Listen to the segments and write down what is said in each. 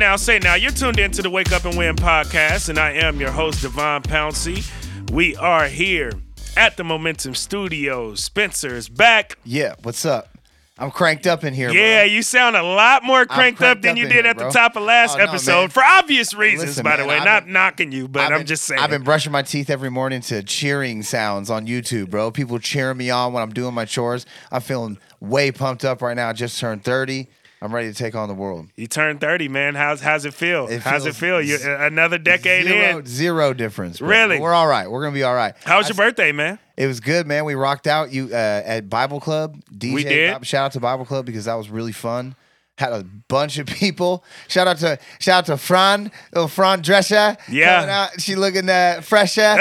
now, say now. You're tuned into the Wake Up and Win podcast, and I am your host, Devon Pouncey. We are here at the Momentum Studios. Spencer is back. Yeah, what's up? I'm cranked up in here. Yeah, bro. you sound a lot more cranked, cranked up than up you did here, at the bro. top of last Oh, no, episode man. for obvious reasons, Listen, by the way. I've not been- knocking you, but I'm been- just saying. I've been brushing my teeth every morning to cheering sounds on YouTube, bro. People cheering me on when I'm doing my chores. I'm feeling way pumped up right now. I just turned 30. I'm ready to take on the world. you turned 30, man. How's how's it feel? It how's it feel? You another decade zero, in. zero difference. Really? We're all right. We're gonna be all right. How was I your birthday, man? It was good, man. We rocked out. You uh, at Bible Club. DJ We did. Shout out to Bible Club because that was really fun. Had a bunch of people. Shout out to shout out to Fran, little Fran Drescher. Yeah. coming out. She looking uh, fresher.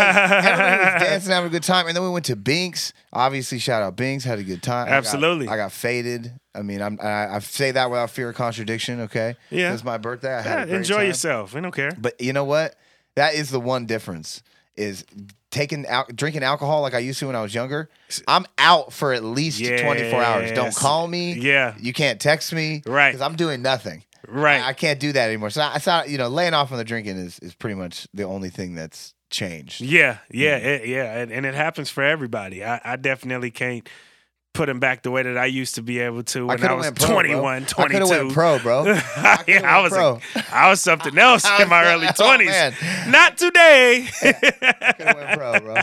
Everybody was dancing, having a good time, and then we went to Binks. Obviously, shout out Binks. Had a good time. I got- Absolutely. I got, faded. I mean, I'm, I, I say that without fear of contradiction. Okay. Yeah. it's my birthday. I had Yeah, enjoy time. yourself. We don't care. But you know what? That is the one difference is taking out drinking alcohol like I used to when I was younger. I'm out for at least 24 hours. Don't call me. Yeah. You can't text me. Right. Because I'm doing nothing. Right. I, I can't do that anymore. So I, it's not, you know, laying off on the drinking is, is pretty much the only thing that's changed. Yeah, yeah, mm. it, yeah, and, and it happens for everybody. I, I definitely can't put him back the way that I used to be able to when I, coulda was pro, bro. 21, I 22. could have went pro, bro. yeah, I was pro. a, I was something else in my early Oh, twenties. man. Not today, I went pro, bro.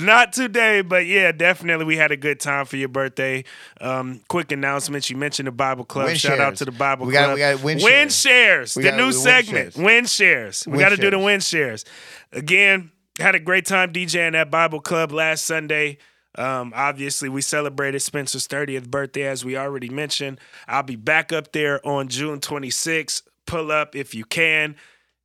not today. But yeah, definitely we had a good time for your birthday. Um, quick announcements: you mentioned the Bible Club. Win Shout out to the Bible We got- Club. we got win win shares. shares. The got new win segment. shares. Win shares. We got to do the win shares again. Had a great time DJing at Bible Club last Sunday. Um, obviously, we celebrated Spencer's 30th birthday, as we already mentioned. I'll be back up there on June 26th. Pull up if you can.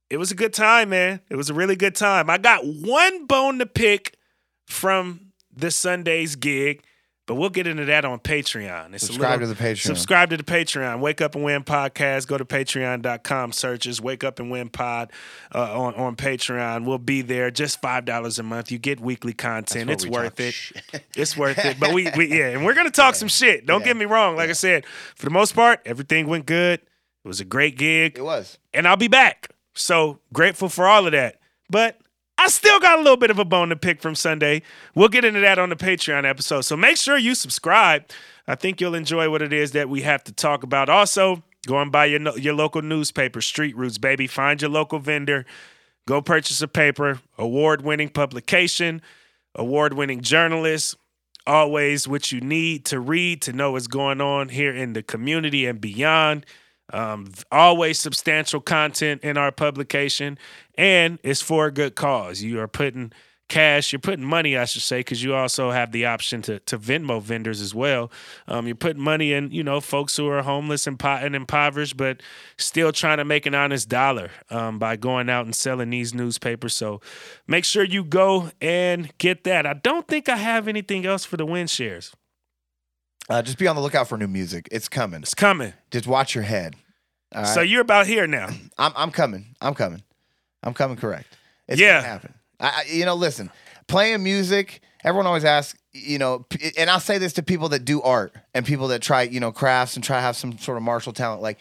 It was a good time, man. It was a really good time. I got one bone to pick from the Sunday's gig, but we'll get into that on Patreon. It's a Subscribe little- to the Patreon. Subscribe to the Patreon. Wake Up and Win podcast. Go to patreon.com. Searches Wake Up and Win pod uh, on, on Patreon. We'll be there. Just $5 a month. You get weekly content. It's worth it. shit. It's worth it. But we, we yeah, and we're gonna talk some shit. Don't Yeah. get me wrong. Like I said, for the most part, everything went good. It was a great gig It was. and I'll be back. So grateful for all of that. But I still got a little bit of a bone to pick from Sunday. We'll get into that on the Patreon episode. So make sure you subscribe. I think you'll enjoy what it is that we have to talk about. Also, go and buy your your local newspaper, Street Roots, baby. Find your local vendor. Go purchase a paper, award winning publication, award winning journalist. Always what you need to read to know what's going on here in the community and beyond. Um, always substantial content in our publication, and it's for a good cause. You are putting cash, you're putting money, I should say, because you also have the option to to Venmo vendors as well. Um, you're putting money in, you know, folks who are homeless and, po- and impoverished, but still trying to make an honest dollar um, by going out and selling these newspapers. So make sure you go and get that. I don't think I have anything else for the win shares. Uh, just be on the lookout for new music. It's coming. It's coming. Just watch your head. All right? So you're about here now. I'm I'm coming. I'm coming. I'm coming. Correct. It's Yeah. gonna happen. I, I, you know, listen, playing music. Everyone always asks, you know, and I'll say this to people that do art and people that try, you know, crafts and try to have some sort of martial talent. Like,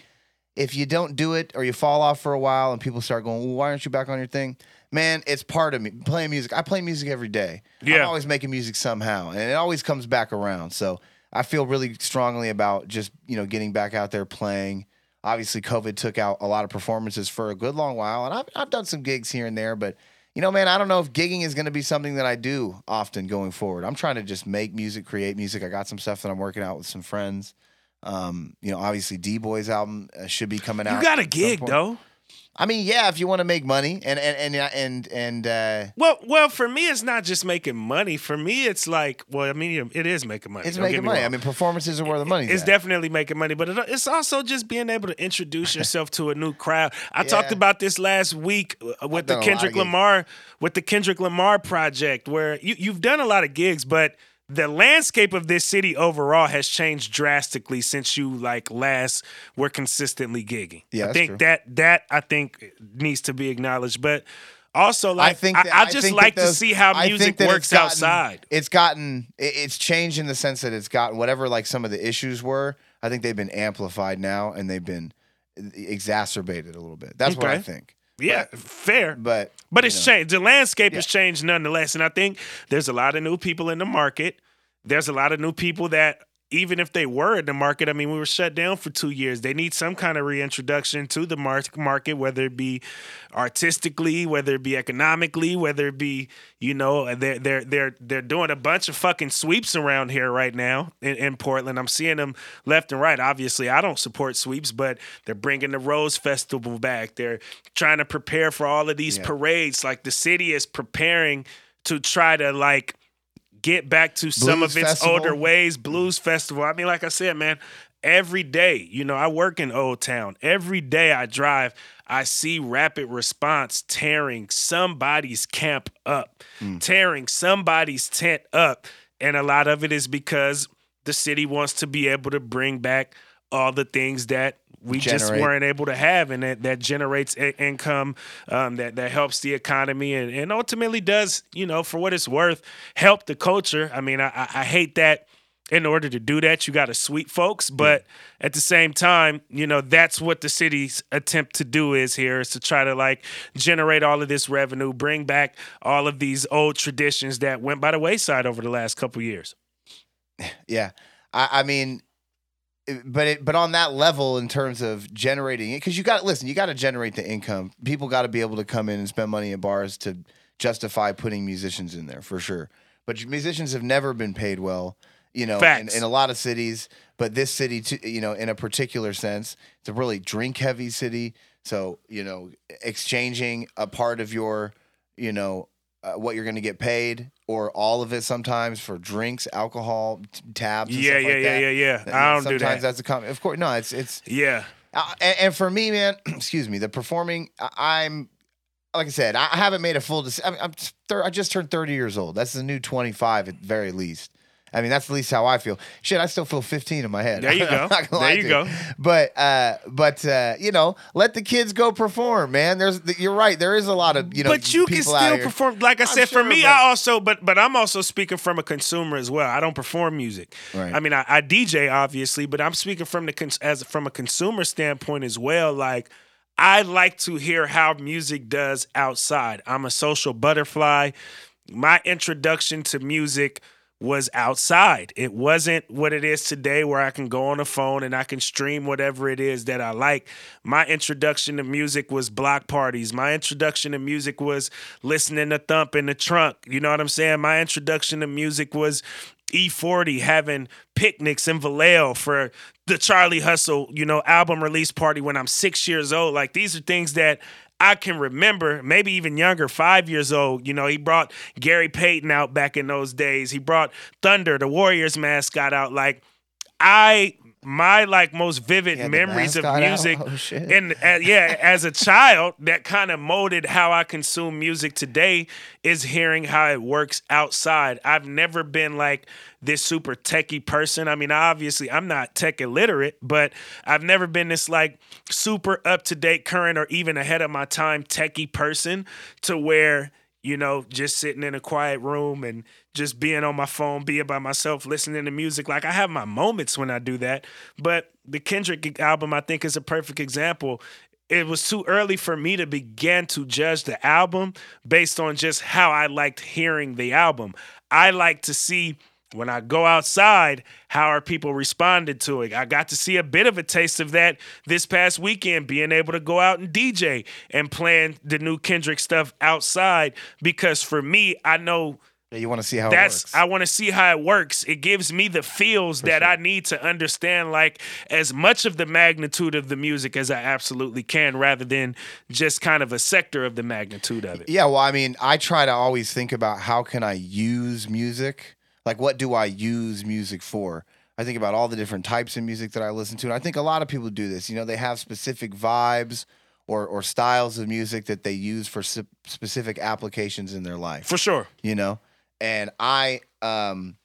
if you don't do it or you fall off for a while and people start going, well, why aren't you back on your thing? Man, it's part of me playing music. I play music every day. Yeah. I'm always making music somehow, and it always comes back around. So I feel really strongly about just you know getting back out there playing. Obviously, COVID took out a lot of performances for a good long while, and I've I've done some gigs here and there, but you know, man, I don't know if gigging is going to be something that I do often going forward. I'm trying to just make music, create music. I got some stuff that I'm working out with some friends. Um, you know, obviously, D Boy's album uh, should be coming out. You got a gig though. I mean, yeah, if you want to make money, and and and and and uh, Well, well, for me, it's not just making money. For me, it's like, well, I mean, it is making money. it's Don't making money. wrong. I mean, performances are where the money's It's at. definitely making money, but it, it's also just being able to introduce yourself to a new crowd. I talked about this last week uh, with the Kendrick. Lamar with the Kendrick Lamar project, where you, you've done a lot of gigs, but the landscape of this city overall has changed drastically since you like last were consistently gigging. Yeah, I think true. that that I think needs to be acknowledged, but. Also, like I, think I, that- I I just think like that to see how music works it's gotten- outside. It's gotten it's changed in the sense that it's gotten whatever like some of the issues were. I think they've been amplified now, and they've been exacerbated a little bit. That's what I think. Yeah, fair. But But it's know, changed. The landscape Yeah. has changed nonetheless. And I think there's a lot of new people in the market. There's a lot of new people that, even if they were in the market, I mean, we were shut down for two years. They need some kind of reintroduction to the market, whether it be artistically, whether it be economically, whether it be, you know, they're they're they're they're doing a bunch of fucking sweeps around here right now in, in Portland. I'm seeing them left and right. Obviously, I don't support sweeps, but they're bringing the Rose Festival back. They're trying to prepare for all of these Yeah. parades. Like the city is preparing to try to like get back to some of its Festival? older ways. Blues Festival. I mean, like I said, man, every day, you know, I work in Old Town. Every day I drive, I see Rapid Response tearing somebody's camp up, Mm. tearing somebody's tent up. And a lot of it is because the city wants to be able to bring back all the things that we just weren't able to have and that, that generates i- income um, that, that helps the economy and, and ultimately does you know for what it's worth help the culture. I mean i, I hate that in order to do that you got to sweep folks but at the same time you know that's what the city's attempt to do is here is to try to like generate all of this revenue bring back all of these old traditions that went by the wayside over the last couple years. Yeah, I, I mean, but it, but on that level, in terms of generating it, because you got listen, you got to generate the income. People got to be able to come in and spend money at bars to justify putting musicians in there for sure. But musicians have never been paid well, you know, in, in a lot of cities. But this city, too, you know, in a particular sense, it's a really drink heavy city. So you know, exchanging a part of your, you know, uh, what you're going to get paid or all of it sometimes for drinks, alcohol, t- tabs. And yeah stuff yeah like yeah that. yeah yeah i don't do sometimes that that's a comment. Of course, no, it's it's yeah uh, and, and for me, man. excuse me. The performing, I- I'm like I said, I I haven't made a full. Dec- I'm, I'm thir- I just turned 30 years old. That's the new 25 at very least. I mean, that's at least how I feel. Shit, I still feel 15 in my head. There you go. There you go. But uh, but uh, you know, let the kids go perform, man. There's you're right. There is a lot of you know, but you can still perform. Like I I'm said, sure, for me, but- I also, but but I'm also speaking from a consumer as well. I don't perform music. Right. I mean, I, I DJ obviously, but I'm speaking from the cons- as from a consumer standpoint as well. Like. I like to hear how music does outside. I'm a social butterfly. My introduction to music was outside. It wasn't what it is today where I can go on a phone and I can stream whatever it is that I like. My introduction to music was block parties. My introduction to music was listening to Thump in the trunk. You know what I'm saying? My introduction to music was E40 having picnics in Vallejo for the Charlie Hustle, you know, album release party when I'm six years old. Like these are things that I can remember, maybe even younger, five years old. You know, he brought Gary Payton out back in those days. He brought Thunder, the Warriors mascot, out. Like I my like most vivid memories of music Oh, and uh, yeah as a child that kind of molded how i consume music today is hearing how it works outside. I've never been like this super techie person. I mean obviously i'm not tech illiterate but i've never been this like super up to date current or even ahead of my time techie person to where you know, just sitting in a quiet room and just being on my phone, being by myself, listening to music. Like I have my moments when I do that. But the Kendrick album, I think, is a perfect example. It was too early for me to begin to judge the album based on just how I liked hearing the album. I like to see when I go outside, how are people responded to it? I got to see a bit of a taste of that this past weekend, being able to go out and DJ and playing the new Kendrick stuff outside. Because for me, I know Yeah, you want to see how that's it works. I want to see how it works. It gives me the feels that I need to understand like as much of the magnitude of the music as I absolutely can, rather than just kind of a sector of the magnitude of it. Yeah, well, I mean, I try to always think about how can I use music? Like, what do I use music for? I think about all the different types of music that I listen to, and I think a lot of people do this. You know, they have specific vibes or or styles of music that they use for s- specific applications in their life. For sure. You know, and I um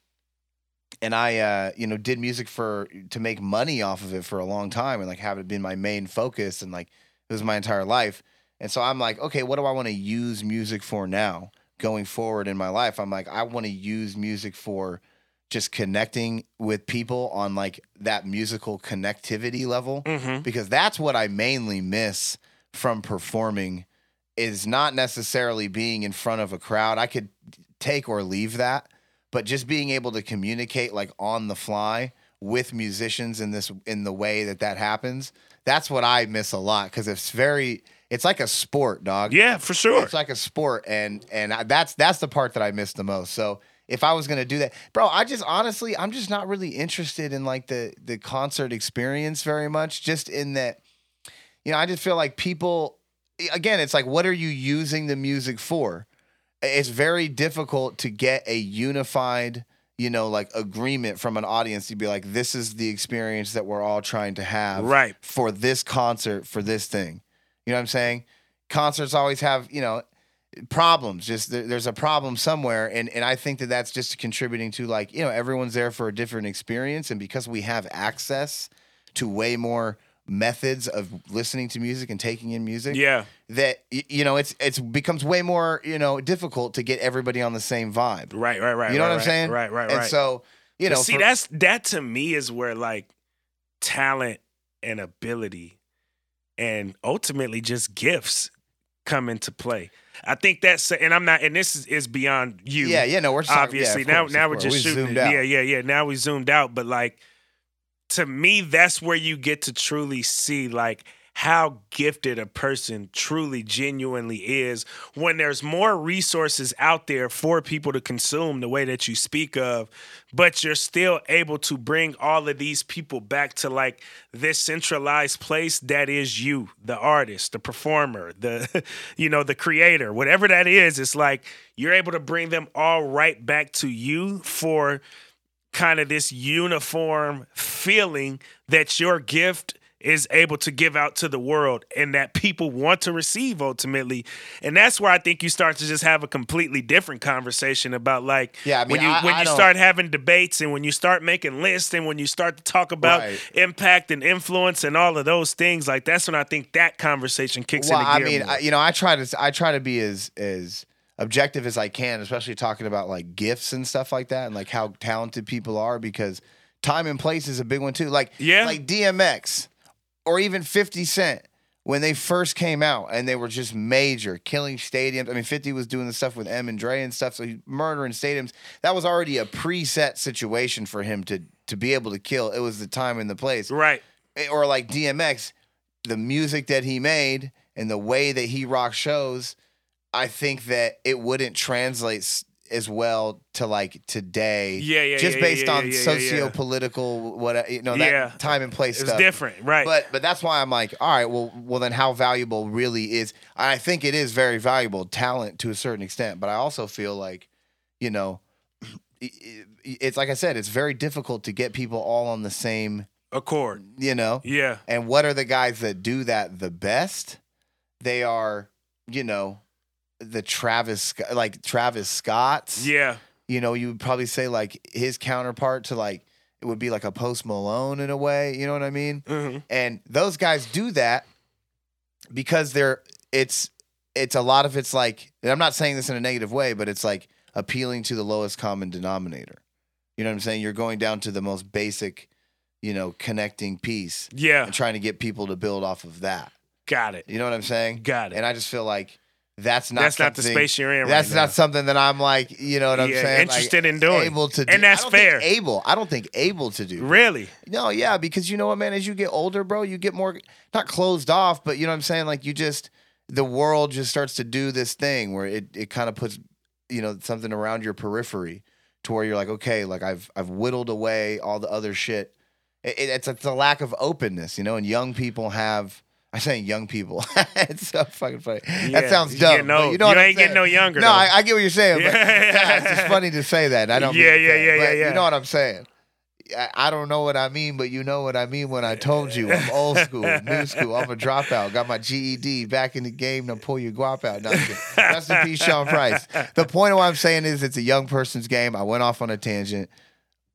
and I uh you know did music for to make money off of it for a long time and like have it been my main focus and like it was my entire life. And so I'm like, okay, what do I want to use music for now going forward in my life? I'm like, I want to use music for just connecting with people on like that musical connectivity level Mm-hmm. because that's what I mainly miss from performing is not necessarily being in front of a crowd. I could take or leave that, but just being able to communicate like on the fly with musicians in this in the way that that happens. That's what I miss a lot because it's very it's like a sport, dog. Yeah, for sure. It's like a sport, and and I- that's that's the part that I miss the most. So if I was gonna do that, bro, I just honestly, I'm just not really interested in like the the concert experience very much. Just in that, you know, I just feel like people. Again, it's like, what are you using the music for? It's very difficult to get a unified, you know, like agreement from an audience to be like, this is the experience that we're all trying to have Right. for this concert for this thing. You know what I'm saying? Concerts always have, you know, problems. Just there's a problem somewhere, and and I think that that's just contributing to like you know everyone's there for a different experience, and because we have access to way more methods of listening to music and taking in music Yeah. that you know it's it's becomes way more you know difficult to get everybody on the same vibe Right, right, right. you know right, what i'm right, saying Right, right, and right. so you But know see, for- that's that to me is where like talent and ability and ultimately just gifts come into play. I think that's and I'm not and this is, is beyond you. yeah yeah no we're obviously yeah, of now course, now we're just We shooting yeah yeah yeah now we zoomed out but like to me that's where you get to truly see like how gifted a person truly genuinely is when there's more resources out there for people to consume the way that you speak of but you're still able to bring all of these people back to like this centralized place that is you the artist the performer the you know the creator whatever that is it's like you're able to bring them all right back to you for kind of this uniform feeling that your gift is able to give out to the world and that people want to receive ultimately and that's where i think you start to just have a completely different conversation about like Yeah, I mean, when you I- when I you don't- start having debates and when you start making lists and when you start to talk about Right. impact and influence and all of those things like that's when i think that conversation kicks well, into I mean. I, you know, I try to I try to be as as objective as I can, especially talking about like gifts and stuff like that, and like how talented people are because time and place is a big one too. Like Yeah. like DMX or even Fifty Cent when they first came out and they were just major, killing stadiums. I mean, Fifty was doing the stuff with Em and Dre and stuff, so he murdering stadiums. That was already a preset situation for him to to be able to kill. It was the time and the place right eh, or like DMX, the music that he made and the way that he rock shows, I think that it wouldn't translate as well to like today. Yeah, yeah, Just yeah, based yeah, on yeah, socio-political what you know that time and place it's stuff. different right But but that's why I'm like, all right, well well then how valuable really is I think it is very valuable talent to a certain extent, but I also feel like, you know, it's like I said, it's very difficult to get people all on the same, accord you know. yeah And what are the guys that do that the best? They are, you know, the Travis like Travis Scott's. yeah You know, you would probably say like his counterpart to like it would be like a Post Malone in a way, you know what I mean? hmm And those guys do that because they're it's it's a lot of it's like and I'm not saying this in a negative way, but it's like appealing to the lowest common denominator. You know what I'm saying? You're going down to the most basic, you know, connecting piece yeah and trying to get people to build off of that. got it You know what I'm saying? got it And I just feel like that's not that's not the space you're in That's right not now. something that I'm like, you know what I'm Yeah, saying? like, interested in doing. able to do. And that's I don't think fair. able. I don't think able to do. really No, yeah, because you know what, man, as you get older, bro, you get more not closed off, but you know what I'm saying? Like you just the world just starts to do this thing where it, it kind of puts, you know, something around your periphery to where you're like, okay, like I've I've whittled away all the other shit. It, it- it's, it's a lack of openness, you know, and young people have I say young people. it's so fucking funny. Yeah, that sounds dumb. but you know You ain't getting saying. no younger, No. I, I get what you're saying. But Yeah. it's just funny to say that. I don't. Yeah, yeah, that, yeah, yeah, but yeah. You know what I'm saying? I, I don't know what I mean, but you know what I mean when I told you I'm old school, new school. I'm a dropout. Got my GED back in the game. Now pull your guap out. No, kidding. Rest in peace, Sean Price. The point of what I'm saying is it's a young person's game. I went off on a tangent.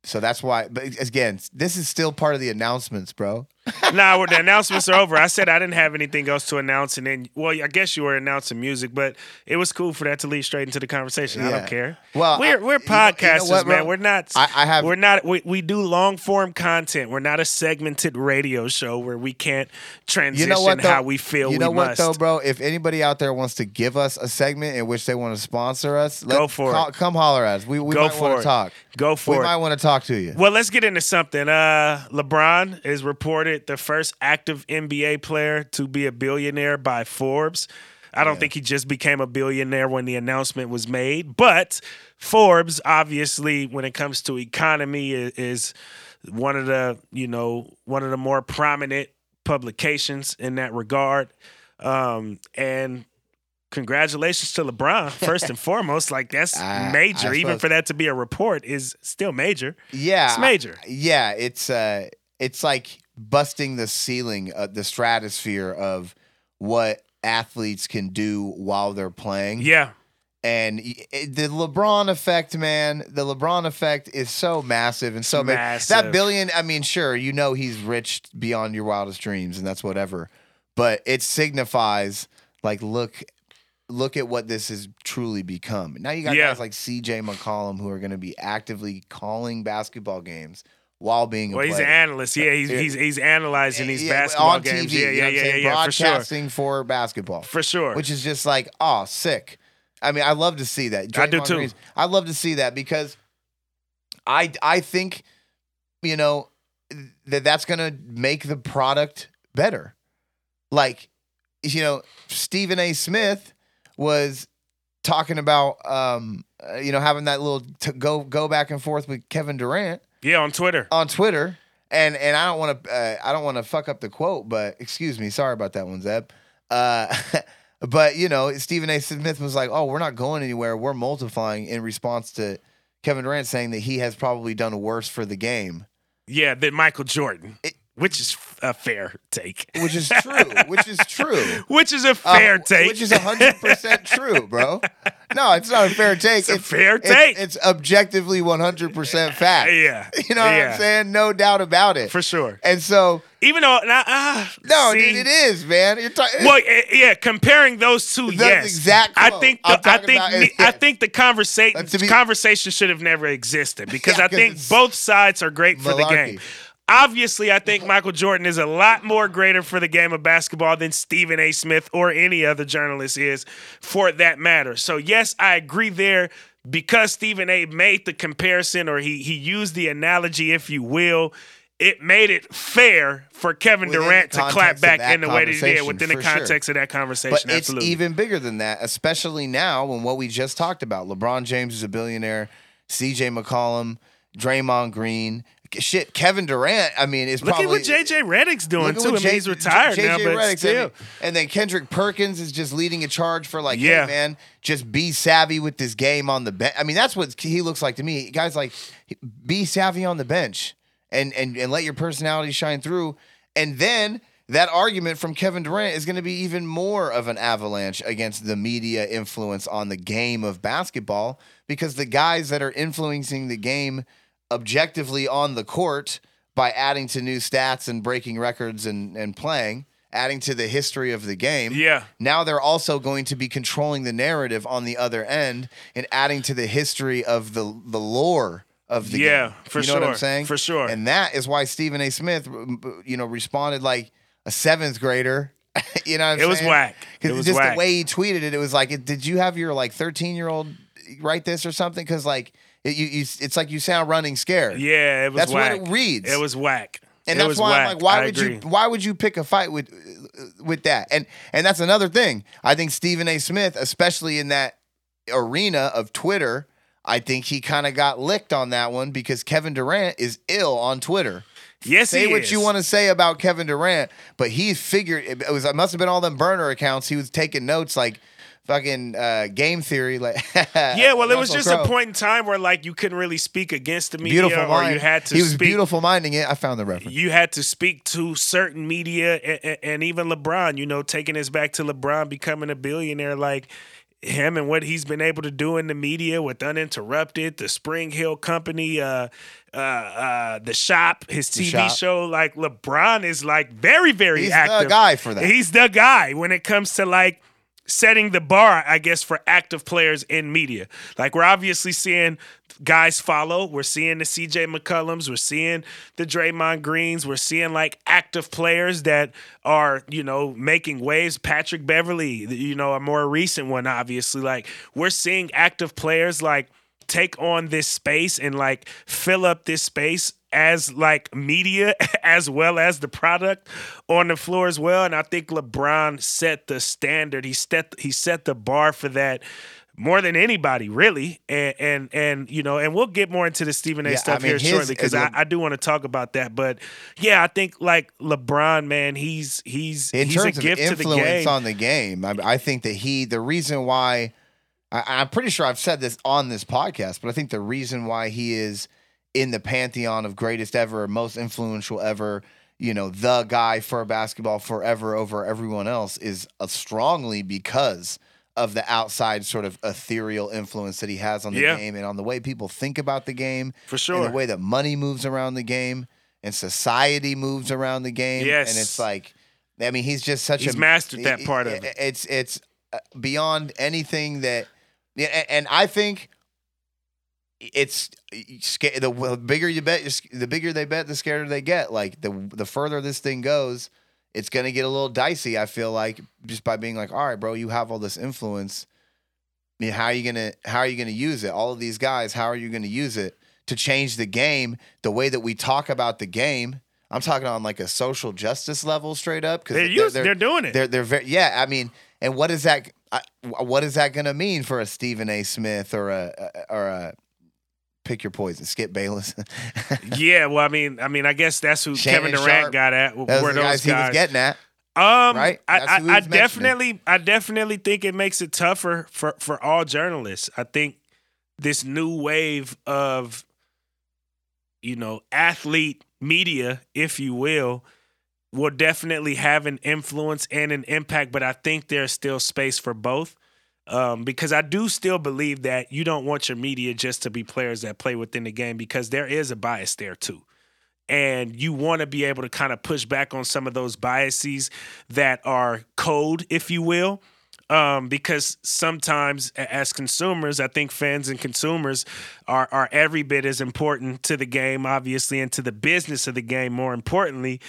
So that's why, but again, this is still part of the announcements, bro. Nah, the announcements are over. I said I didn't have anything else to announce, and then, well, I guess you were announcing music, but it was cool for that to lead straight into the conversation. I don't care. Well, we're I- we're know- you know podcasters, what, man. We're not. I- I have- We're not. We, we do long form content. We're not a segmented radio show where we can't transition You know what? Though? how we feel. You know we what, must. though, bro? If anybody out there wants to give us a segment in which they want to sponsor us, Go for it. Come holler at us. We, we Go might for want it. to talk. Go We for it. might want to talk to you. Well, let's get into something. Uh, LeBron is reported the first active NBA player to be a billionaire by Forbes. I don't think he just became a billionaire when the announcement was made, but Forbes, obviously, when it comes to economy, i- is one of the you know one of the more prominent publications in that regard. Um, and congratulations to LeBron first and foremost. Like that's I- I major, even for that to be a report is still major. Yeah, It's major. Yeah, it's uh, it's like busting the ceiling, uh, the stratosphere of what athletes can do while they're playing. Yeah. and it- the LeBron effect, man, the LeBron effect is so massive and so big. Massive. That billion, I mean, sure, you know he's rich beyond your wildest dreams, and that's whatever. But it signifies like look. Look at what this has truly become. Now you got Yeah. guys like CJ McCollum who are going to be actively calling basketball games while being a Well, he's an analyst. Yeah, he's he's, he's analyzing these Yeah, basketball on games. TV, yeah, yeah, yeah, saying? yeah, for sure, broadcasting for basketball for sure. which is just like, oh, sick. I mean, I love to see that. I do too. Green's- I love to see that because I I think you know that that's gonna make the product better. Like, you know, Stephen A. Smith was talking about um uh, you know having that little to go go back and forth with Kevin Durant yeah, on Twitter. on Twitter, and and I don't want to uh, I don't want to fuck up the quote, but excuse me, sorry about that one, Zeb. Uh, but you know, Stephen A. Smith was like, "Oh, we're not going anywhere. We're multiplying." In response to Kevin Durant saying that he has probably done worse for the game, Yeah, than Michael Jordan, It- which is a fair take. which is true. which is true. Which is a Uh, fair take. Which is hundred percent true, bro. No, it's not a fair take. It's a fair it's- take. It's, objectively one hundred percent fact. yeah, You know what I'm saying? No doubt about it. for sure. and so, Even though, nah, ah, no, see, dude, it is, man. You're talking. Well, yeah, comparing those two, yes, exact I think I'm the, I think I think the conversation be- conversation should have never existed because Yeah, I think both sides are great for the game. Obviously, I think Michael Jordan is a lot more greater for the game of basketball than Stephen A. Smith or any other journalist is, for that matter. So yes, I agree there because Stephen A. made the comparison or he he used the analogy, if you will. It made it fair for Kevin Within Durant to clap back in the way that he did within the for sure. context of that conversation. But it's Absolutely. even bigger than that, especially now when what we just talked about. LeBron James is a billionaire. CJ McCollum, Draymond Green, shit. Kevin Durant. I mean, is Look probably at what JJ Redick's doing too. I mean, J- he's retired J- now, JJ but Redick's- still. and, and then Kendrick Perkins is just leading a charge for like, Yeah. hey man, just be savvy with this game on the bench. I mean, that's what he looks like to me. Guys like, be savvy on the bench and and and let your personality shine through. And then that argument from Kevin Durant is going to be even more of an avalanche against the media influence on the game of basketball because the guys that are influencing the game objectively on the court by adding to new stats and breaking records and, and playing, adding to the history of the game. Yeah. Now they're also going to be controlling the narrative on the other end and adding to the history of the the lore of the Yeah, game. Yeah, for sure. you know what I'm saying? for sure. And that is why Stephen A. Smith, you know, responded like a seventh grader. you know what I'm It was saying? whack. Because was just whack. the way he tweeted it, it was like, did you have your like 13 year old write this or something? Because like, it, you, you, it's like you sound running scared. Yeah, it was That's whack. what it reads. It was whack. And It that's why whack. I'm like, why I would agree. you why would you pick a fight with with that? And and that's another thing. I think Stephen A. Smith, especially in that arena of Twitter, I think he kind of got licked on that one because Kevin Durant is ill on Twitter. Yes, say he what is. you want to say about Kevin Durant, but he figured it was it must have been all them burner accounts. He was taking notes like fucking uh, game theory, like Yeah, well, it was just Crowe. a point in time where like you couldn't really speak against the media, Beautiful or mind. you had to. he was speak, beautiful minding it. I found the reference. You had to speak to certain media and, and even LeBron. You know, taking us back to LeBron becoming a billionaire, like. him and what he's been able to do in the media with Uninterrupted, the SpringHill Company, uh, uh, uh, the Shop, his TV Shop. show. Like LeBron is like very, very He's active. the guy for that. He's the guy when it comes to like setting the bar, I guess, for active players in media. Like we're obviously seeing guys follow. We're seeing the CJ McCollums. We're seeing the Draymond Greens. We're seeing like active players that are, you know, making waves. Patrick Beverley, you know, a more recent one, obviously. Like we're seeing active players like take on this space and like fill up this space as like media as well as the product on the floor as well and I think LeBron set the standard. He set he set the bar for that more than anybody really. And and and you know and we'll get more into the Stephen A Yeah, I stuff mean, here his- shortly cuz I, I do want to talk about that. But yeah I think like LeBron man he's he's in he's terms a of gift to the influence game. on the game, I, I think that he, the reason why, I, I'm pretty sure I've said this on this podcast, but I think the reason why he is in the pantheon of greatest ever, most influential ever, you know, the guy for basketball forever over everyone else is uh, strongly because of the outside sort of ethereal influence that he has on the Yeah. game and on the way people think about the game for and sure the way that money moves around the game and society moves around the game. Yes. And it's like, I mean, he's just such He's a He's mastered that part of it. It's it's uh, beyond anything that, and I think it's the bigger you bet, the bigger they bet, the scarier they get. Like the the further this thing goes, it's gonna get a little dicey. I feel like just by being like, all right, bro, you have all this influence. I mean, how are you gonna how are you gonna use it? All of these guys, how are you gonna use it to change the game? The way that we talk about the game. I'm talking on like a social justice level, straight up. Because they're, used, they're, doing it they're they're very yeah. I mean, and what is that? I- What is that gonna mean for a Stephen A. Smith or a or a pick your poison, Skip Bayless? yeah well I mean I mean I guess that's who Shannon Kevin Durant Sharpe. got at Those were the those guys he was getting at. Um, right? I, I, I definitely, I definitely think it makes it tougher for for all journalists. I think this new wave of, you know, athlete media, if you will, will definitely have an influence and an impact. But I think there's still space for both. Um, because I do still believe that you don't want your media just to be players that play within the game because there is a bias there too and you want to be able to kind of push back on some of those biases that are code, if you will. Um, because sometimes as consumers, I think fans and consumers are are every bit as important to the game, obviously, and to the business of the game, more importantly,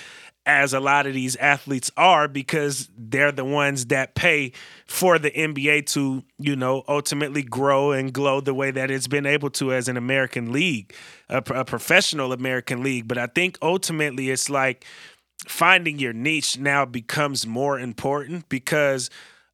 as a lot of these athletes are, because they're the ones that pay for the NBA to, you know, ultimately grow and glow the way that it's been able to as an American league, a, a professional American league. But I think ultimately it's like finding your niche now becomes more important because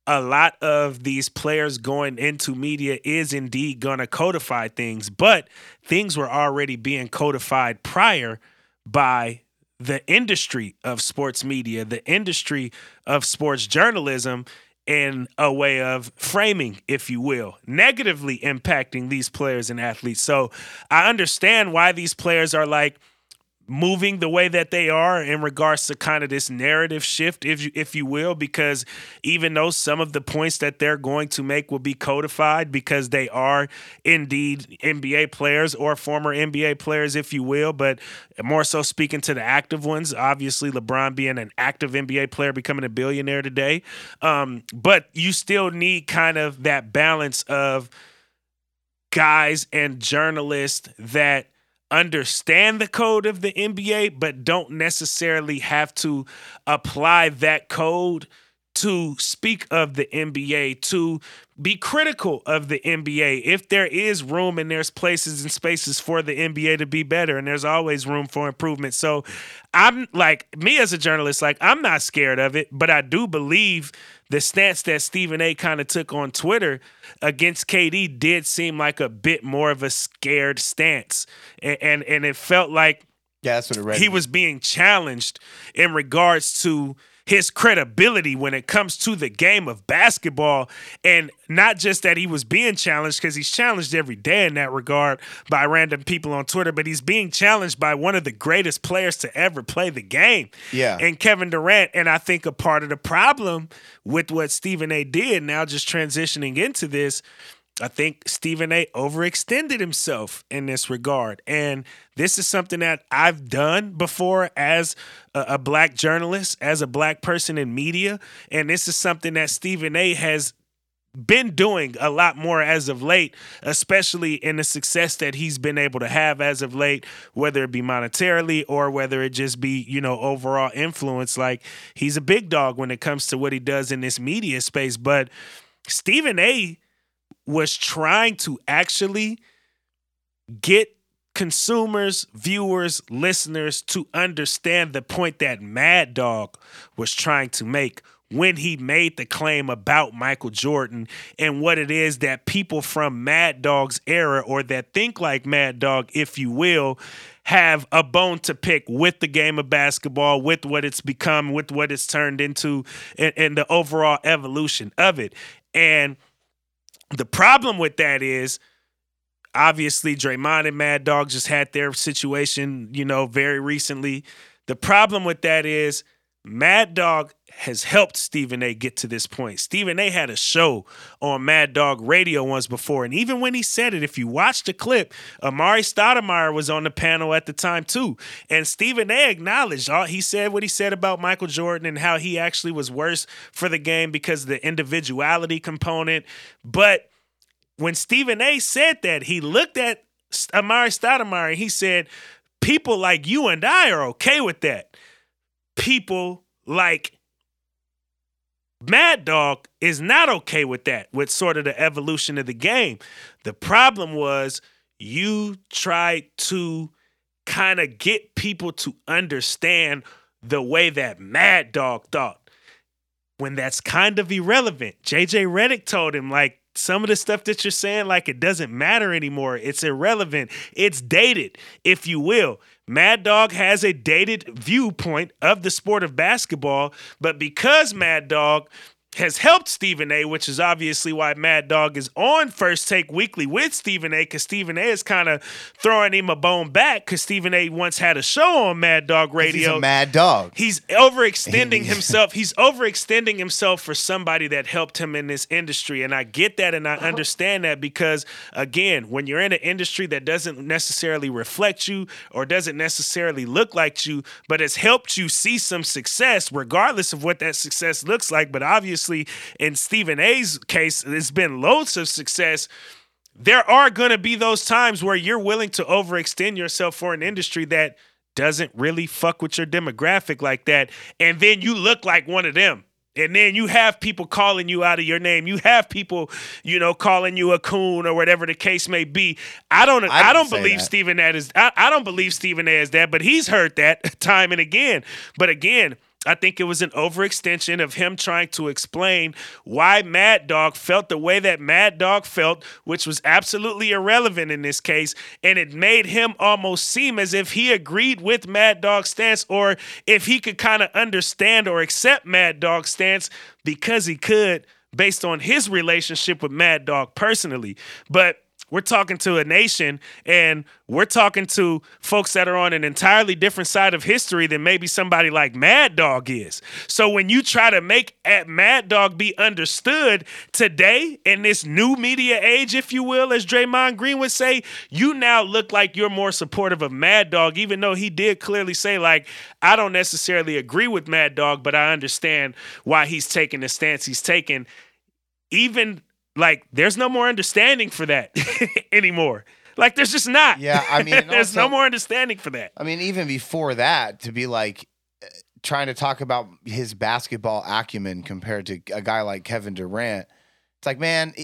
a lot of these players going into media is indeed going to codify things, but things were already being codified prior by the industry of sports media, the industry of sports journalism, in a way of framing, if you will, negatively impacting these players and athletes. So I understand why these players are like, moving the way that they are in regards to kind of this narrative shift if you if you will because even though some of the points that they're going to make will be codified because they are indeed NBA players or former NBA players if you will but more so speaking to the active ones obviously LeBron being an active NBA player becoming a billionaire today. Um but you still need kind of that balance of guys and journalists that understand the code of the NBA, but don't necessarily have to apply that code to speak of the NBA, to be critical of the NBA. If there is room and there's places and spaces for the NBA to be better, and there's always room for improvement. So I'm like, me as a journalist, like, I'm not scared of it, but I do believe the stance that Stephen A kind of took on Twitter against KD did seem like a bit more of a scared stance. And and, and it felt like Yeah, that's what it read. he was being challenged in regards to his credibility when it comes to the game of basketball. And not just that he was being challenged, because he's challenged every day in that regard by random people on Twitter, but he's being challenged by one of the greatest players to ever play the game. Yeah. And Kevin Durant. And I think a part of the problem with what Stephen A did, now just transitioning into this, I think Stephen A overextended himself in this regard. And this is something that I've done before as a, a, black journalist, as a black person in media. And this is something that Stephen A has been doing a lot more as of late, especially in the success that he's been able to have as of late, whether it be monetarily or whether it just be, you know, overall influence. Like he's a big dog when it comes to what he does in this media space. But Stephen A was trying to actually get consumers, viewers, listeners to understand the point that Mad Dog was trying to make when he made the claim about Michael Jordan and what it is that people from Mad Dog's era or that think like Mad Dog, if you will, have a bone to pick with the game of basketball, with what it's become, with what it's turned into, and, and the overall evolution of it. And the problem with that is obviously Draymond and Mad Dog just had their situation, you know, very recently. The problem with that is Mad Dog has helped Stephen A get to this point. Stephen A had a show on Mad Dog Radio once before. And even when he said it, if you watch the clip, Amar'e Stoudemire was on the panel at the time too. And Stephen A acknowledged all he said what he said about Michael Jordan and how he actually was worse for the game because of the individuality component. But when Stephen A said that, he looked at Amar'e Stoudemire and he said, People like you and I are okay with that. People like Mad Dog is not okay with that, with sort of the evolution of the game. The problem was you tried to kind of get people to understand the way that Mad Dog thought. When that's kind of irrelevant. JJ Redick told him, like, some of the stuff that you're saying, like, it doesn't matter anymore. It's irrelevant. It's dated, if you will. Mad Dog has a dated viewpoint of the sport of basketball, but because Mad Dog has helped Stephen A, which is obviously why Mad Dog is on First Take Weekly with Stephen A, because Stephen A is kind of throwing him a bone back because Stephen A once had a show on Mad Dog Radio. He's a mad dog. He's overextending himself. He's overextending himself for somebody that helped him in this industry. And I get that and I understand that because, again, when you're in an industry that doesn't necessarily reflect you or doesn't necessarily look like you, but has helped you see some success, regardless of what that success looks like, but obviously, obviously in Stephen A's case, it's been loads of success. There are going to be those times where you're willing to overextend yourself for an industry that doesn't really fuck with your demographic like that. And then you look like one of them. And then you have people calling you out of your name. You have people, you know, calling you a coon or whatever the case may be. I don't I, I don't believe that. Stephen that is I, I don't believe Stephen A is that, but he's heard that time and again. But again, I think it was an overextension of him trying to explain why Mad Dog felt the way that Mad Dog felt, which was absolutely irrelevant in this case. And it made him almost seem as if he agreed with Mad Dog's stance or if he could kind of understand or accept Mad Dog's stance because he could based on his relationship with Mad Dog personally. But we're talking to a nation and we're talking to folks that are on an entirely different side of history than maybe somebody like Mad Dog is. So when you try to make at Mad Dog be understood today in this new media age, if you will, as Draymond Green would say, you now look like you're more supportive of Mad Dog, even though he did clearly say, like, I don't necessarily agree with Mad Dog, but I understand why he's taking the stance he's taking. Even like there's no more understanding for that anymore. Like there's just not. Yeah, I mean, there's also, no more understanding for that. I mean, even before that, to be like uh, trying to talk about his basketball acumen compared to a guy like Kevin Durant, it's like, man,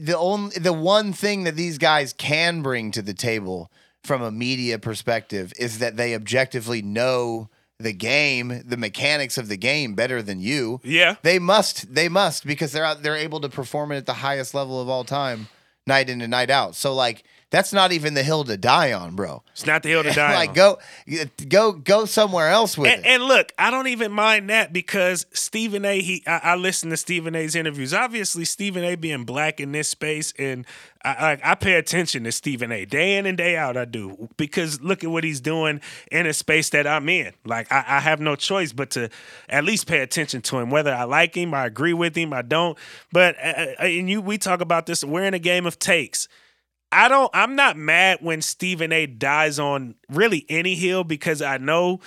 the only the one thing that these guys can bring to the table from a media perspective is that they objectively know the game, the mechanics of the game better than you. Yeah. They must they must because they're out they're able to perform it at the highest level of all time night in and night out. So like that's not even the hill to die on, bro. It's not the hill to die on. like on. go go go somewhere else with And, it. and look, I don't even mind that because Stephen A. He, I, I listen to Stephen A.'s interviews. Obviously, Stephen A. being black in this space, and I, I, pay attention to Stephen A. Day in and day out. I do because look at what he's doing in a space that I'm in. Like I, I have no choice but to at least pay attention to him, whether I like him, I agree with him, I don't. But uh, uh, and you, we talk about this. We're in a game of takes. I don't I'm not mad when Stephen A dies on really any hill because I know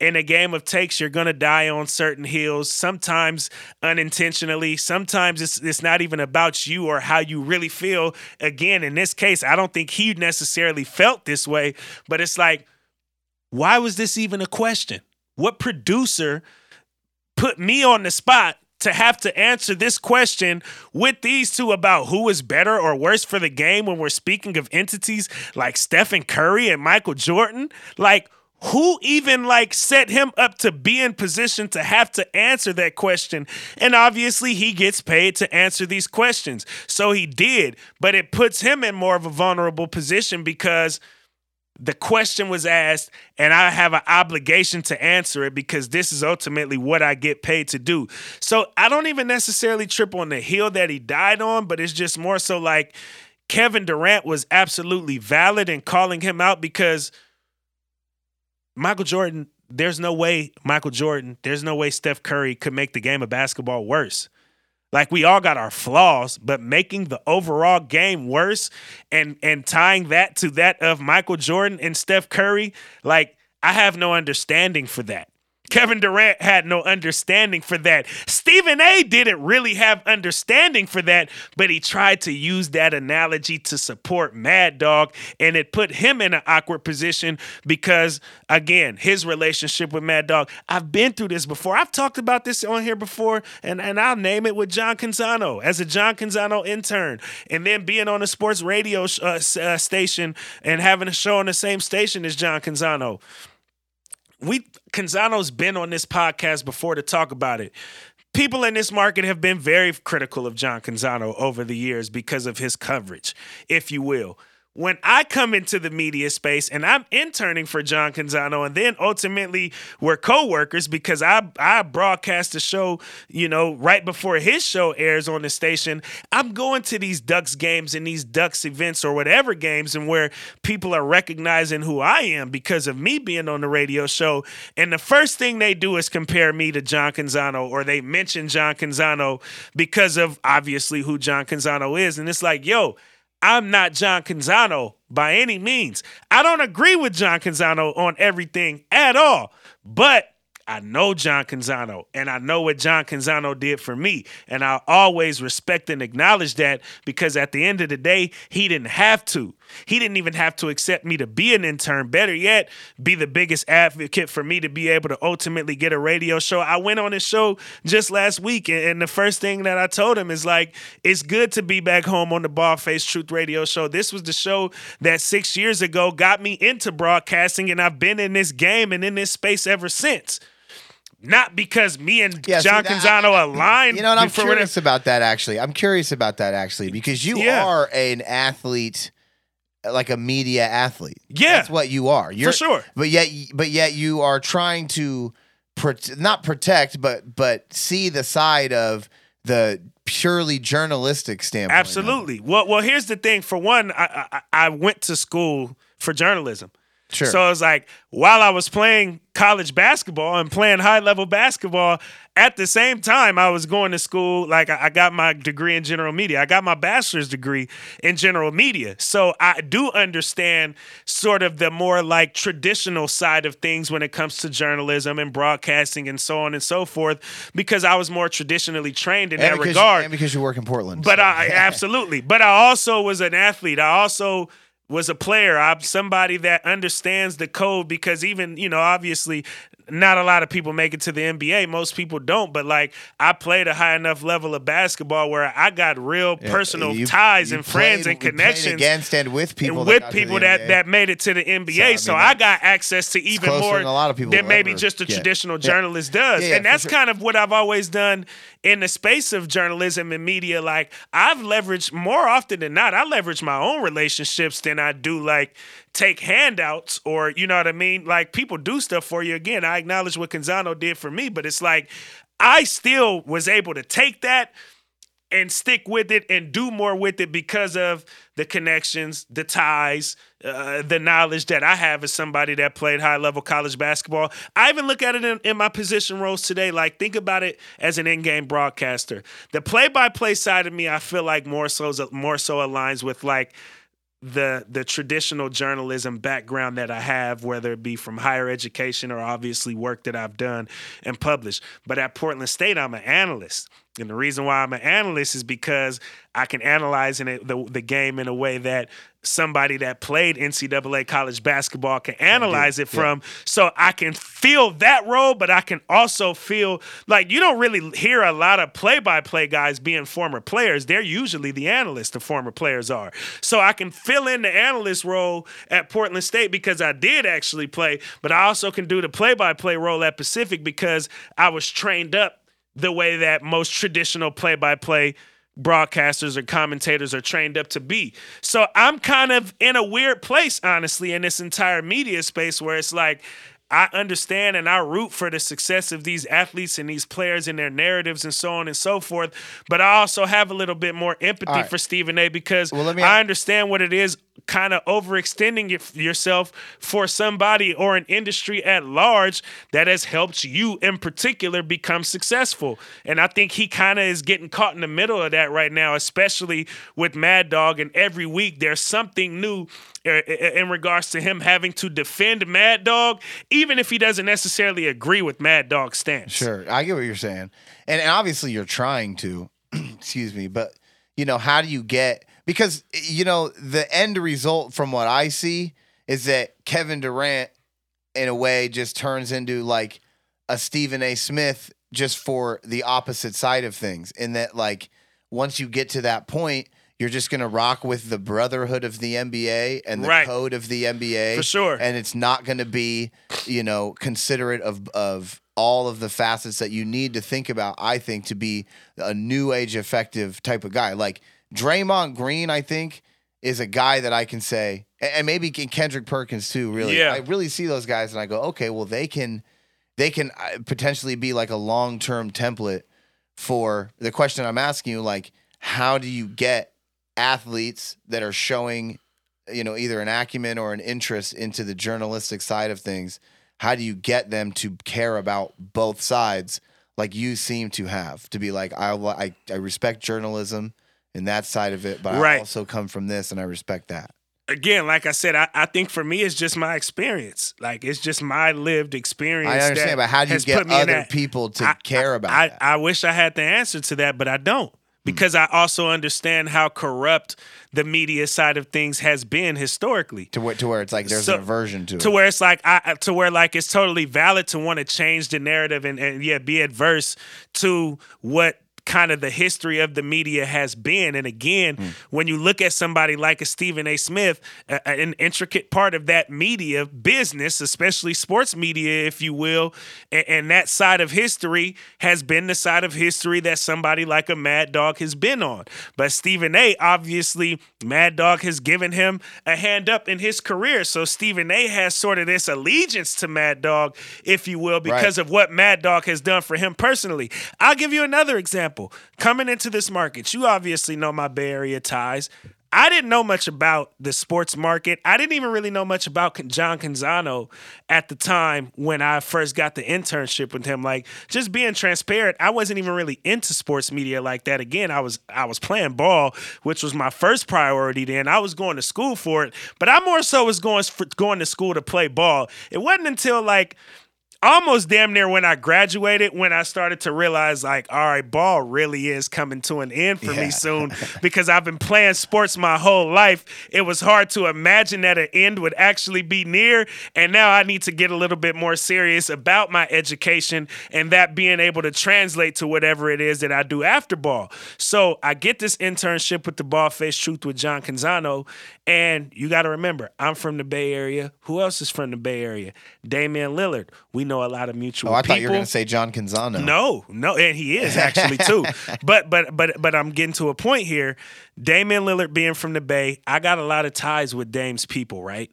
in a game of takes you're gonna die on certain hills, sometimes unintentionally, sometimes it's it's not even about you or how you really feel. Again, in this case, I don't think he necessarily felt this way, but it's like, why was this even a question? What producer put me on the spot to have to answer this question with these two about who is better or worse for the game when we're speaking of entities like Stephen Curry and Michael Jordan? Like, who even like set him up to be in position to have to answer that question and obviously he gets paid to answer these questions so he did but it puts him in more of a vulnerable position because the question was asked and I have an obligation to answer it because this is ultimately what I get paid to do. So I don't even necessarily trip on the hill that he died on, but it's just more so like Kevin Durant was absolutely valid in calling him out because Michael Jordan, there's no way Michael Jordan, there's no way Steph Curry could make the game of basketball worse. Like we all got our flaws, but making the overall game worse and and tying that to that of Michael Jordan and Steph Curry, like I have no understanding for that. Kevin Durant had no understanding for that. Stephen A didn't really have understanding for that, but he tried to use that analogy to support Mad Dog, and it put him in an awkward position because, again, his relationship with Mad Dog. I've been through this before. I've talked about this on here before, and, and I'll name it with John Canzano as a John Canzano intern, and then being on a sports radio uh, uh, station and having a show on the same station as John Canzano we Canzano's been on this podcast before to talk about it. People in this market have been very critical of John Canzano over the years because of his coverage, if you will. When I come into the media space and I'm interning for John Canzano, and then ultimately we're co-workers because I I broadcast the show, you know, right before his show airs on the station. I'm going to these Ducks games and these Ducks events or whatever games, and where people are recognizing who I am because of me being on the radio show. And the first thing they do is compare me to John Canzano, or they mention John Canzano because of obviously who John Canzano is, and it's like, yo. I'm not John Canzano by any means. I don't agree with John Canzano on everything at all, but I know John Canzano and I know what John Canzano did for me. And I always respect and acknowledge that because at the end of the day, he didn't have to. He didn't even have to accept me to be an intern. Better yet, be the biggest advocate for me to be able to ultimately get a radio show. I went on his show just last week, and the first thing that I told him is like, it's good to be back home on the Bald-Faced Truth Radio Show. This was the show that six years ago got me into broadcasting, and I've been in this game and in this space ever since not because me and Yeah, see, John that- Canzano aligned. You know, and I'm curious about that actually. I'm curious about that actually because you Yeah. are an athlete, like a media athlete. Yeah. that's what you are. You're, sure. But yet, but yet, you are trying to prot- not protect, but but see the side of the purely journalistic standpoint. Absolutely. Well, well, here's the thing. For one, I, I I went to school for journalism. Sure. So was like while I was playing college basketball and playing high level basketball, at the same time I was going to school. Like I I got my degree in general media. I got my bachelor's degree in general media. So I do understand sort of the more like traditional side of things when it comes to journalism and broadcasting and so on and so forth, because I was more traditionally trained in and that regard. and because you work in Portland. But so- I absolutely. But I also was an athlete. I also was a player. I'm somebody that understands the code because even, you know, obviously not a lot of people make it to the NBA. Most people don't, but like I played a high enough level of basketball where I got real personal You- ties you and friends played- and connections against and with people and that with the people that, that made it to the NBA. So, I mean, I got access to even more than a lot of people than maybe just a get. traditional Yeah. journalist does. Yeah, yeah, and that's sure. kind of what I've always done in the space of journalism and media. Like I've leveraged more often than not, I leverage my own relationships than I do like take handouts or you know what I mean? Like people do stuff for you. Again, I acknowledge what Canzano did for me, but it's like I still was able to take that and stick with it and do more with it because of the connections, the ties, uh, the knowledge that I have as somebody that played high level college basketball. I even look at it in, in my position roles today. Like, think about it as an in game broadcaster. The play by play side of me, I feel like more so more so aligns with like the the traditional journalism background that I have, whether it be from higher education or obviously work that I've done and published. But at Portland State, I'm an analyst. And the reason why I'm an analyst is because I can analyze in it, the, the game in a way that somebody that played NCAA college basketball can analyze it from. So I can feel that role, but I can also feel like you don't really hear a lot of play by play guys being former players. They're usually the analysts, the former players are. So I can fill in the analyst role at Portland State because I did actually play, but I also can do the play by play role at Pacific because I was trained up the way that most traditional play by play broadcasters or commentators are trained up to be. So I'm kind of in a weird place, honestly, in this entire media space where it's like, I understand and I root for the success of these athletes and these players and their narratives and so on and so forth. But I also have a little bit more empathy right. for Stephen A. because Well, I understand what it is kind of overextending yourself for somebody or an industry at large that has helped you in particular become successful. And I think he kind of is getting caught in the middle of that right now, especially with Mad Dog. And every week there's something new uh, uh, in regards to him having to defend Mad Dog, even if he doesn't necessarily agree with Mad Dog's stance. Sure, I get what you're saying, and obviously you're trying to. excuse me, but you know how do you get because you know the end result from what I see is that Kevin Durant, in a way, just turns into like a Stephen A. Smith just for the opposite side of things. In that, like, once you get to that point. You're just gonna rock with the brotherhood of the NBA and the Right. code of the NBA For sure. and it's not going to be, you know, considerate of of all of the facets that you need to think about. I think to be a new age effective type of guy, like Draymond Green, I think is a guy that I can say, and maybe Kendrick Perkins too. Really, Yeah. I really see those guys, and I go, okay, well they can, they can uh, potentially be like a long term template for the question I'm asking you, like how do you get athletes that are showing you know either an acumen or an interest into the journalistic side of things how do you get them to care about both sides like you seem to have to be like i i, I respect journalism and that side of it but i Right. also come from this and i respect that Again, like I said, I, I think for me it's just my experience. Like it's just my lived experience. i understand but how do you get other that- people to I- care about I, that? I wish I had the answer to that, but I don't. Hmm. Because I also understand how corrupt the media side of things has been historically. to where, to where it's like there's So- an aversion to, it. To it where it's like I to where like it's totally valid to want to change the narrative and, and yeah, be adverse to what kind of the history of the media has been. And again, Hmm. when you look at somebody like a Stephen A. Smith, a- an intricate part of that media business, especially sports media, if you will, and, and that side of history has been the side of history that somebody like a Mad Dog has been on. But Stephen A. obviously, Mad Dog has given him a hand up in his career. So Stephen A. has sort of this allegiance to Mad Dog, if you will, because of what Mad Dog has done for him personally. I'll give you another example. Coming into this market, you obviously know my Bay Area ties. I didn't know much about the sports market. I didn't even really know much about John Canzano at the time when I first got the internship with him. Like just being transparent, I wasn't even really into sports media like that. Again, I was I was playing ball, which was my first priority. Then I was going to school for it, but I more so was going for, going to school to play ball. It wasn't until like almost damn near when I graduated, when I started to realize, like, all right, ball really is coming to an end for Yeah. me soon because I've been playing sports my whole life. It was hard to imagine that an end would actually be near. And now I need to get a little bit more serious about my education and that being able to translate to whatever it is that I do after ball. So I get this internship with the Bald-Faced Truth with John Canzano. And you got to remember, I'm from the Bay Area. Who else is from the Bay Area? Damian Lillard. We know a lot of mutual Oh, I people. thought you were going to say John Canzano. No, no, and he is actually too. but but but but I'm getting to a point here. Damian Lillard being from the Bay, I got a lot of ties with Dame's people, right?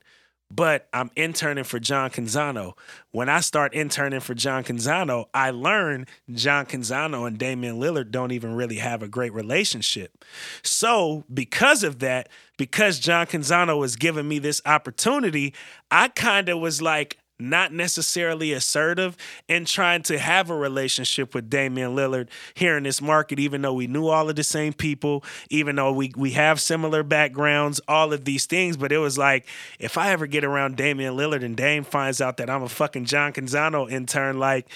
But I'm interning for John Canzano. When I start interning for John Canzano, I learn John Canzano and Damian Lillard don't even really have a great relationship. So, because of that, because John Canzano was giving me this opportunity, I kind of was like, not necessarily assertive and trying to have a relationship with Damian Lillard here in this market, even though we knew all of the same people, even though we we have similar backgrounds, all of these things. But it was like, if I ever get around Damian Lillard and Dame finds out that I'm a fucking John Canzano intern, like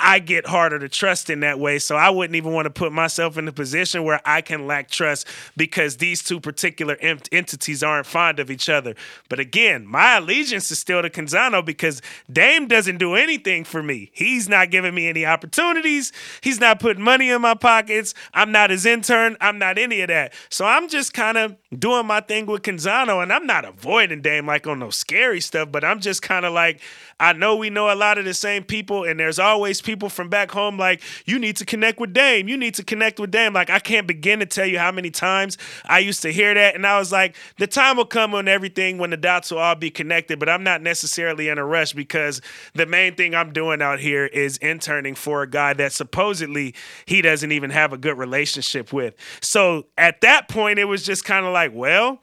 I get harder to trust in that way. So I wouldn't even want to put myself in a position where I can lack trust because these two particular ent- entities aren't fond of each other. But again, my allegiance is still to Canzano because Dame doesn't do anything for me. He's not giving me any opportunities. He's not putting money in my pockets. I'm not his intern. I'm not any of that. So I'm just kind of doing my thing with Canzano and I'm not avoiding Dame like on no scary stuff, but I'm just kind of like, I know we know a lot of the same people, and there's always people from back home like, you need to connect with Dame. You need to connect with Dame. Like, I can't begin to tell you how many times I used to hear that. And I was like, the time will come when everything, when the dots will all be connected, but I'm not necessarily in a rush because the main thing I'm doing out here is interning for a guy that supposedly he doesn't even have a good relationship with. So at that point, it was just kind of like, well,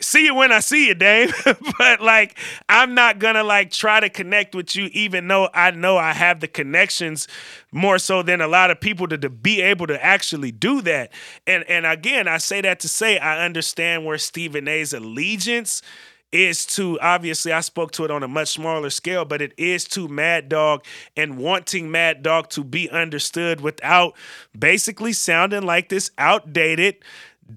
see you when I see you, Dame. but like, I'm not gonna like try to connect with you, even though I know I have the connections more so than a lot of people to, to be able to actually do that. And and again, I say that to say I understand where Stephen A's allegiance is to obviously I spoke to it on a much smaller scale, but it is to Mad Dog and wanting Mad Dog to be understood without basically sounding like this outdated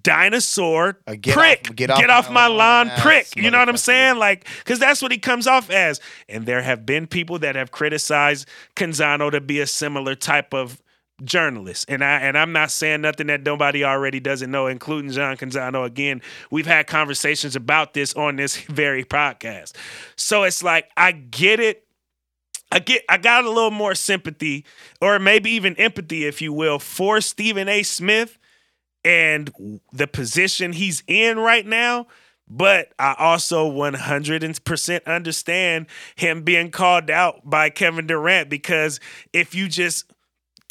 dinosaur A get prick. off- get off my my lawn prick. You know what I'm saying? Like, because that's what he comes off as. And there have been people that have criticized Canzano to be a similar type of journalist. And I and I'm not saying nothing that nobody already doesn't know, including John Canzano. Again, we've had conversations about this on this very podcast. So it's like I get it. I get I got a little more sympathy, or maybe even empathy, if you will, for Stephen A. Smith and the position he's in right now. But I also 100% understand him being called out by Kevin Durant because if you just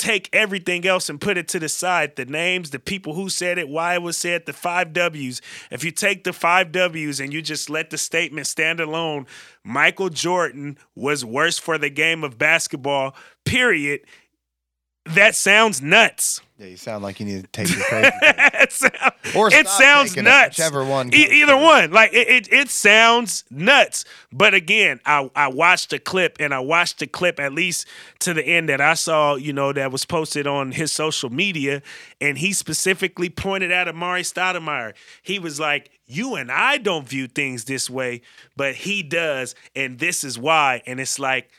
take everything else and put it to the side the names, the people who said it, why it was said, the five W's. If you take the five W's and you just let the statement stand alone, Michael Jordan was worse for the game of basketball, period. That sounds nuts. Yeah, you sound like you need to take your crazy. it sound- Or it sounds it, nuts. whichever one E- either first. one. Like it, it, it sounds nuts. But again, I, I watched the clip and I watched the clip at least to the end that I saw, you know, that was posted on his social media. And he specifically pointed out Amar'e Stoudemire. He was like, you and I don't view things this way, but he does. And this is why. And it's like,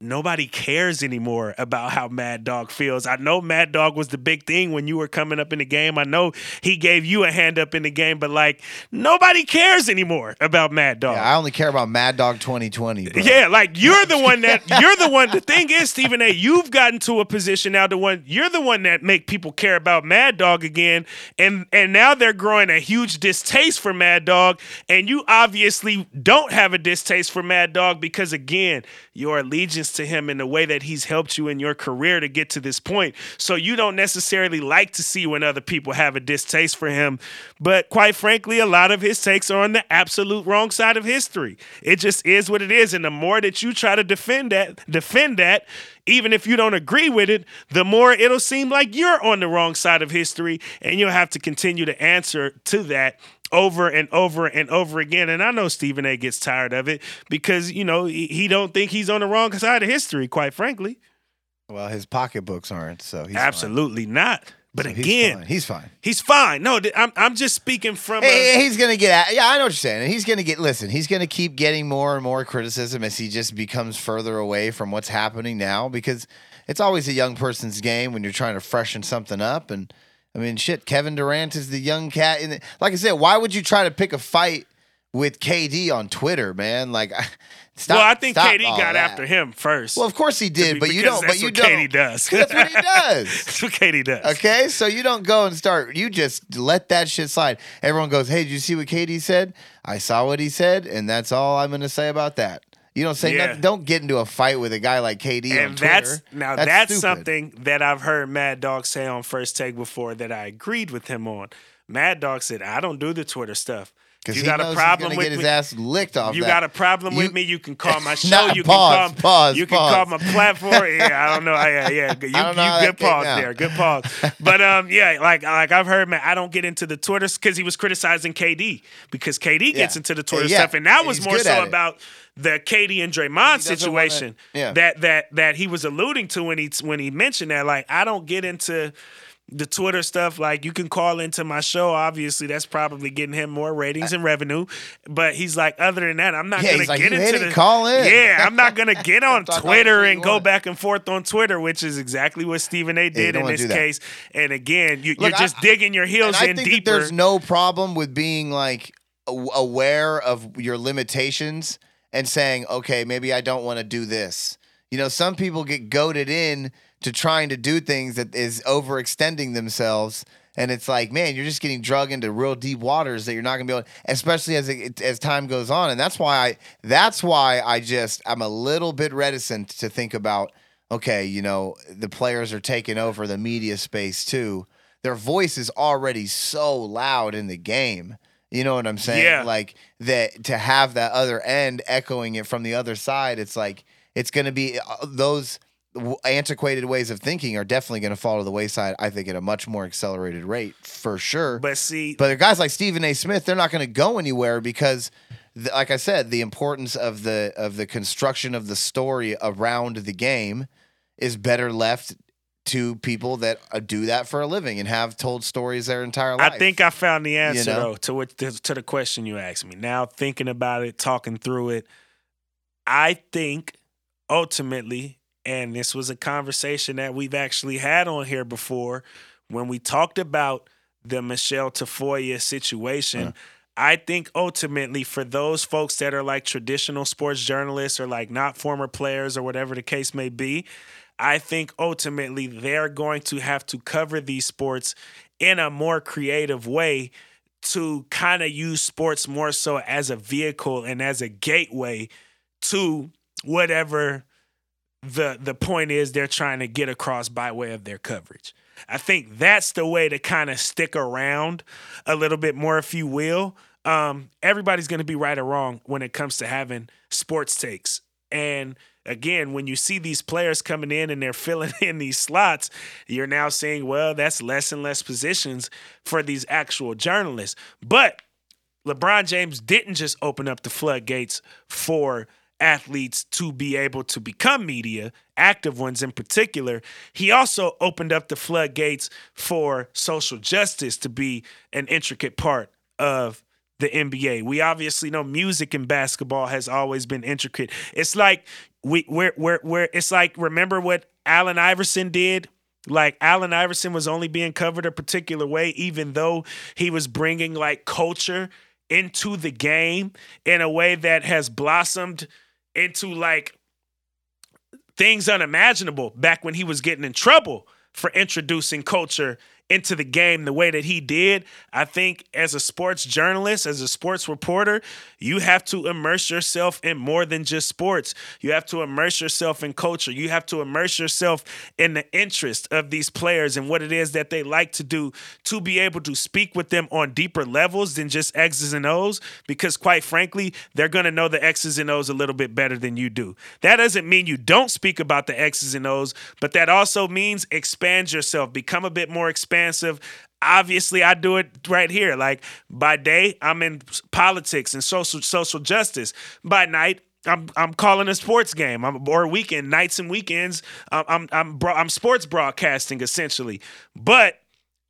nobody cares anymore about how Mad Dog feels. I know Mad Dog was the big thing when you were coming up in the game. I know he gave you a hand up in the game, but like nobody cares anymore about Mad Dog. Yeah, I only care about Mad Dog 2020. Bro. Yeah, like you're the one that you're the one. The thing is, Stephen A, you've gotten to a position now. The one you're the one that make people care about Mad Dog again, and and now they're growing a huge distaste for Mad Dog, and you obviously don't have a distaste for Mad Dog because again, your allegiance to him in the way that he's helped you in your career to get to this point. So you don't necessarily like to see when other people have a distaste for him, but quite frankly, a lot of his takes are on the absolute wrong side of history. It just is what it is, and the more that you try to defend that, defend that, even if you don't agree with it, the more it'll seem like you're on the wrong side of history, and you'll have to continue to answer to that over and over and over again. And I know Stephen A gets tired of it because, you know, he, he don't think he's on the wrong side of history, quite frankly. Well, his pocketbooks aren't, so he's Absolutely not. But. So again, he's fine. he's fine. No, I'm I'm just speaking from. a- he's gonna get yeah, I know what you're saying. He's gonna get listen, he's gonna keep getting more and more criticism as he just becomes further away from what's happening now because it's always a young person's game when you're trying to freshen something up. And I mean shit, Kevin Durant is the young cat in the, like I said, why would you try to pick a fight with KD on Twitter, man? Like stop well, I think KD got that. after him first. Well, of course he did, but you don't but you don't KD does. That's what he does. that's what KD does. Okay, so you don't go and start. You just let that shit slide. Everyone goes, "Hey, did you see what KD said? I saw what he said, and that's all I'm going to say about that." You don't say Yeah. nothing. Don't get into a fight with a guy like KD on And Twitter. that's now that's, stupid. something that I've heard Mad Dog say on First Take before that I agreed with him on. Mad Dog said, "I don't do the Twitter stuff. Because you he got a problem with get me. his ass licked off. You that. got a problem You- with me? You can call my show. Nah, you pause, can call pause, You can call my platform. Yeah, I don't know. Yeah, yeah. You, you I don't know how good pause out. there. Good pause. But um, yeah, like like I've heard, man. I don't get into the Twitter because he was criticizing KD because KD gets into the Twitter Yeah, stuff, and that and was more so about the KD and Draymond situation wanna- yeah. that that that he was alluding to when he when he mentioned that. Like I don't get into the Twitter stuff, like you can call into my show. Obviously, that's probably getting him more ratings and revenue. But he's like, other than that, I'm not Yeah, gonna he's like, get "You into the call in." Yeah, I'm not gonna get on Talk all the Twitter and go back and forth on Twitter, which is exactly what Stephen A. did don't in this case. And again, you, you're just I- digging your heels in think deeper. there's no problem with being like aware of your limitations and saying, okay, maybe I don't want to do this. You know, some people get goaded in to trying to do things that is overextending themselves. And it's like, man, you're just getting drug into real deep waters that you're not gonna be able, especially as it, as time goes on. And that's why I, that's why I just, I'm a little bit reticent to think about, okay, you know, the players are taking over the media space too. Their voice is already so loud in the game. You know what I'm saying? Yeah. Like that to have that other end echoing it from the other side, it's like it's going to be uh, those antiquated ways of thinking are definitely going to fall to the wayside. I think at a much more accelerated rate for sure. but see, But guys like Stephen A. Smith, they're not going to go anywhere because, the, like I said, the importance of the of the construction of the story around the game is better left to people that uh, do that for a living and have told stories their entire life. I think I found the answer know? though to what to, to the question you asked me. Now thinking about it, talking through it, I think ultimately, and this was a conversation that we've actually had on here before when we talked about the Michelle Tafoya situation. I think ultimately for those folks that are like traditional sports journalists or like not former players or whatever the case may be, I think ultimately they're going to have to cover these sports in a more creative way to kind of use sports more so as a vehicle and as a gateway to whatever the the point is they're trying to get across by way of their coverage. I think that's the way to kind of stick around a little bit more, if you will. Um, everybody's going to be right or wrong when it comes to having sports takes. And again, when you see these players coming in and they're filling in these slots, you're now saying, well, that's less and less positions for these actual journalists. But LeBron James didn't just open up the floodgates for athletes to be able to become media, active ones in particular. He also opened up the floodgates for social justice to be an intricate part of the NBA. We obviously know music and basketball has always been intricate. It's like we we're we're, we're it's like remember what Allen Iverson did like Allen Iverson was only being covered a particular way, even though he was bringing like culture into the game in a way that has blossomed into like things unimaginable back when he was getting in trouble for introducing culture into the game the way that he did. I think as a sports journalist, as a sports reporter, you have to immerse yourself in more than just sports. You have to immerse yourself in culture. You have to immerse yourself in the interest of these players and what it is that they like to do to be able to speak with them on deeper levels than just X's and O's. Because quite frankly, they're going to know the X's and O's a little bit better than you do. That doesn't mean you don't speak about the X's and O's, but that also means expand yourself, become a bit more expansive obviously I do it right here. Like by day, I'm in politics and social social justice. By night, I'm I'm calling a sports game. I'm or weekend nights and weekends. I'm I'm I'm, I'm sports broadcasting essentially, but.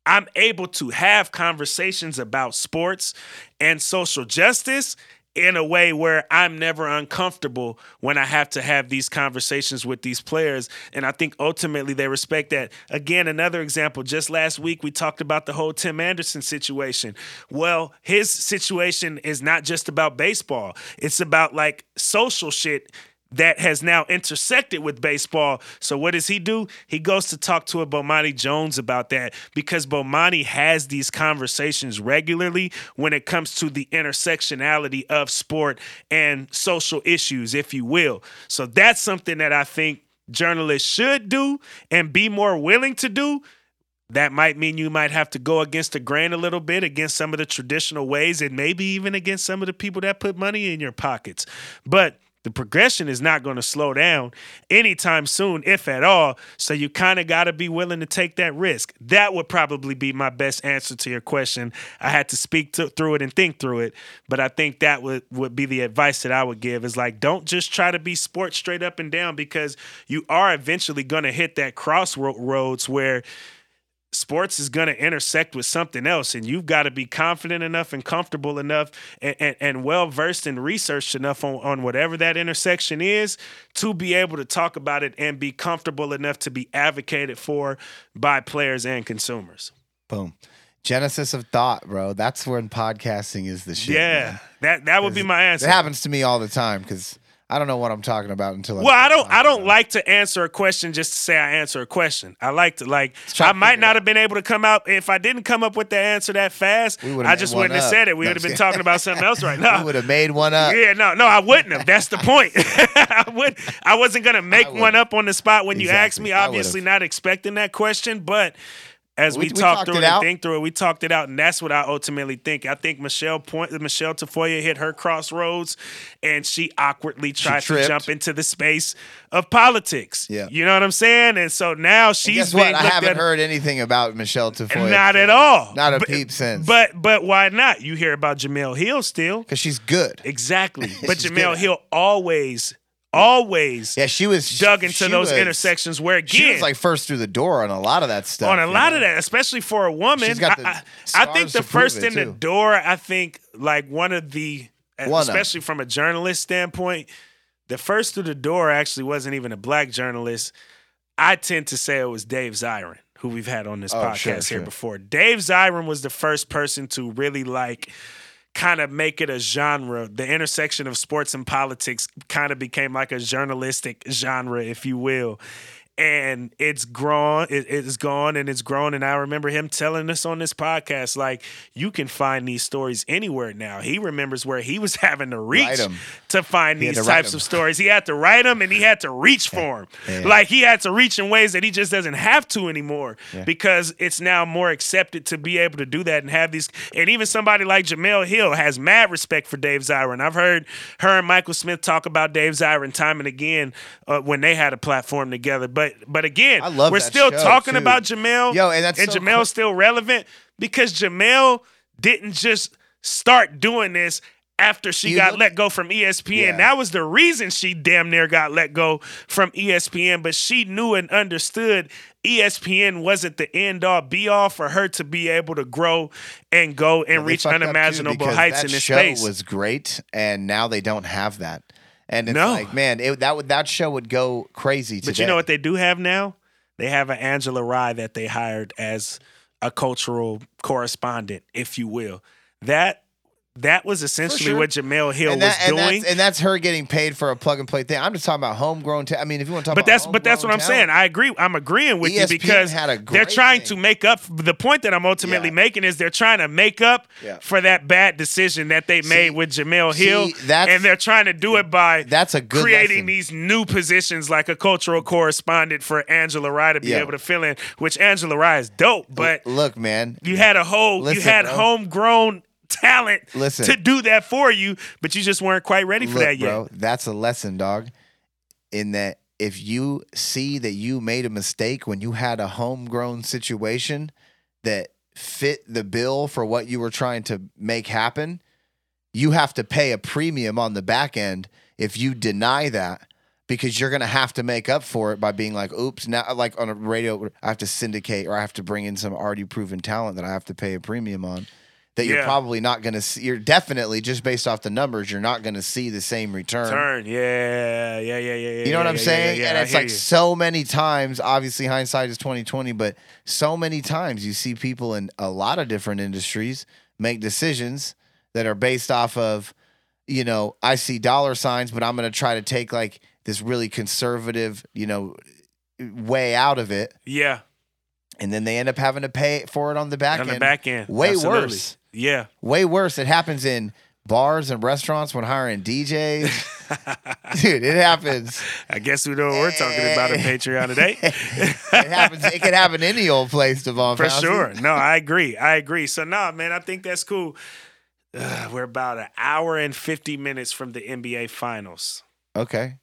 I'm able to have conversations about sports and social justice in a way where I'm never uncomfortable when I have to have these conversations with these players. And I think ultimately they respect that. Again, another example, just last week we talked about the whole Tim Anderson situation. Well, his situation is not just about baseball, it's about like social shit that has now intersected with baseball. So what does he do? He goes to talk to a Bomani Jones about that because Bomani has these conversations regularly when it comes to the intersectionality of sport and social issues, if you will. So that's something that I think journalists should do and be more willing to do. That might mean you might have to go against the grain a little bit, against some of the traditional ways, and maybe even against some of the people that put money in your pockets. But the progression is not going to slow down anytime soon, if at all. So you kind of got to be willing to take that risk. That would probably be my best answer to your question. I had to speak to, through it and think through it, but I think that would, would be the advice that I would give is like, don't just try to be sports straight up and down because you are eventually going to hit that crossroads where – sports is going to intersect with something else and you've got to be confident enough and comfortable enough and, and, and, well versed and researched enough on, on whatever that intersection is to be able to talk about it and be comfortable enough to be advocated for by players and consumers. Boom. Genesis of thought bro. That's when podcasting is the shit yeah. man. that that would be my answer. It happens to me all the time because I don't know what I'm talking about until. I Well, I don't. I don't like to answer a question just to say I answer a question. I like to like. I might not have been able to come out if I didn't come up with the answer that fast. I just wouldn't have said it. We no, would have been talking about something else right now. we would have made one up. Yeah, no, no, I wouldn't have. That's the point. I would. I wasn't gonna make one up on the spot when exactly. you asked me. Obviously, not expecting that question, but as we, we, talked, through it, and think through it, we talked it out, and that's what I ultimately think. I think Michelle point Michelle Tafoya hit her crossroads, and she awkwardly tried she to jump into the space of politics. Yeah, you know what I'm saying. And so now she's. guess what? I haven't heard anything about Michelle Tafoya. Not at all. Not a but, peep since. But but why not? You hear about Jemele Hill still because she's good. Exactly. But Jemele Hill always always yeah she was dug into those was, intersections where again she was like first through the door on a lot of that stuff on a lot know? of that especially for a woman I, I, think the first in the door i think like one of the uh, one especially of. from a journalist standpoint the first through the door actually wasn't even a black journalist i tend to say it was dave zirin who we've had on this oh, podcast sure, here sure. before dave zirin was the first person to really like kind of make it a genre. The intersection of sports and politics kind of became like a journalistic genre, if you will and it's grown it, it's gone and it's grown. And i remember him telling us on this podcast like you can find these stories anywhere now. He remembers where he was having to reach to find he these to types of stories. He had to write them and he had to reach for them yeah. like he had to reach in ways that he just doesn't have to anymore yeah. because it's now more accepted to be able to do that and have these and even somebody like jemele hill has mad respect for dave zirin. I've heard her and michael smith talk about dave zirin time and again uh, when they had a platform together. But but but again, we're still talking too. about Jemele. Yo, and that's and so Jemele's cool. still relevant because Jemele didn't just start doing this after she you got look, let go from ESPN. Yeah. That was the reason she damn near got let go from ESPN, but she knew and understood ESPN wasn't the end all be all for her to be able to grow and go and reach unimaginable heights in this show space. was great, and now they don't have that. And it's no. like, man, it, that would that show would go crazy. Today. But you know what they do have now? They have an Angela Rye that they hired as a cultural correspondent, if you will. That that was essentially sure. what Jemele Hill that, was and doing, that's, and that's her getting paid for a plug and play thing. I'm just talking about homegrown. Ta- I mean, if you want to talk, about but that's but that's what I'm saying. I agree. I'm agreeing with ESPN you because they're trying thing. to make up. The point that I'm ultimately yeah. making is they're trying to make up yeah. for that bad decision that they made with Jemele Hill, and they're trying to do it by that's a creating lesson. these new positions like a cultural correspondent for Angela Rye to be yeah. able to fill in. Which Angela Rye is dope, but look, man, you had a whole Listen, you had bro. homegrown talent Listen, to do that for you, but you just weren't quite ready for look, that yet. Bro, that's a lesson, dog. In that if you see that you made a mistake when you had a homegrown situation that fit the bill for what you were trying to make happen, you have to pay a premium on the back end if you deny that because you're going to have to make up for it by being like, oops, now, like on a radio, I have to syndicate or I have to bring in some already proven talent that I have to pay a premium on. That you're Yeah. probably not going to see. You're definitely just based off the numbers, you're not going to see the same return. Turn. Yeah. Yeah. Yeah. Yeah. yeah You know what I'm yeah, saying? Yeah, yeah, and it's like you. so many times, obviously hindsight is 2020, but so many times you see people in a lot of different industries make decisions that are based off of, you know, I see dollar signs, but I'm going to try to take like this really conservative, you know, way out of it. Yeah. And then they end up having to pay for it on the back end. on end. the back end. Way Absolutely. worse. Yeah. Way worse. It happens in bars and restaurants when hiring DJs. Dude, it happens. I guess we know what we're talking about on Patreon today. it happens. It can happen any old place, Devon. For Fauci. sure. No, I agree. I agree. So, no, man, I think that's cool. Uh, we're about an hour and 50 minutes from the NBA Finals. Okay,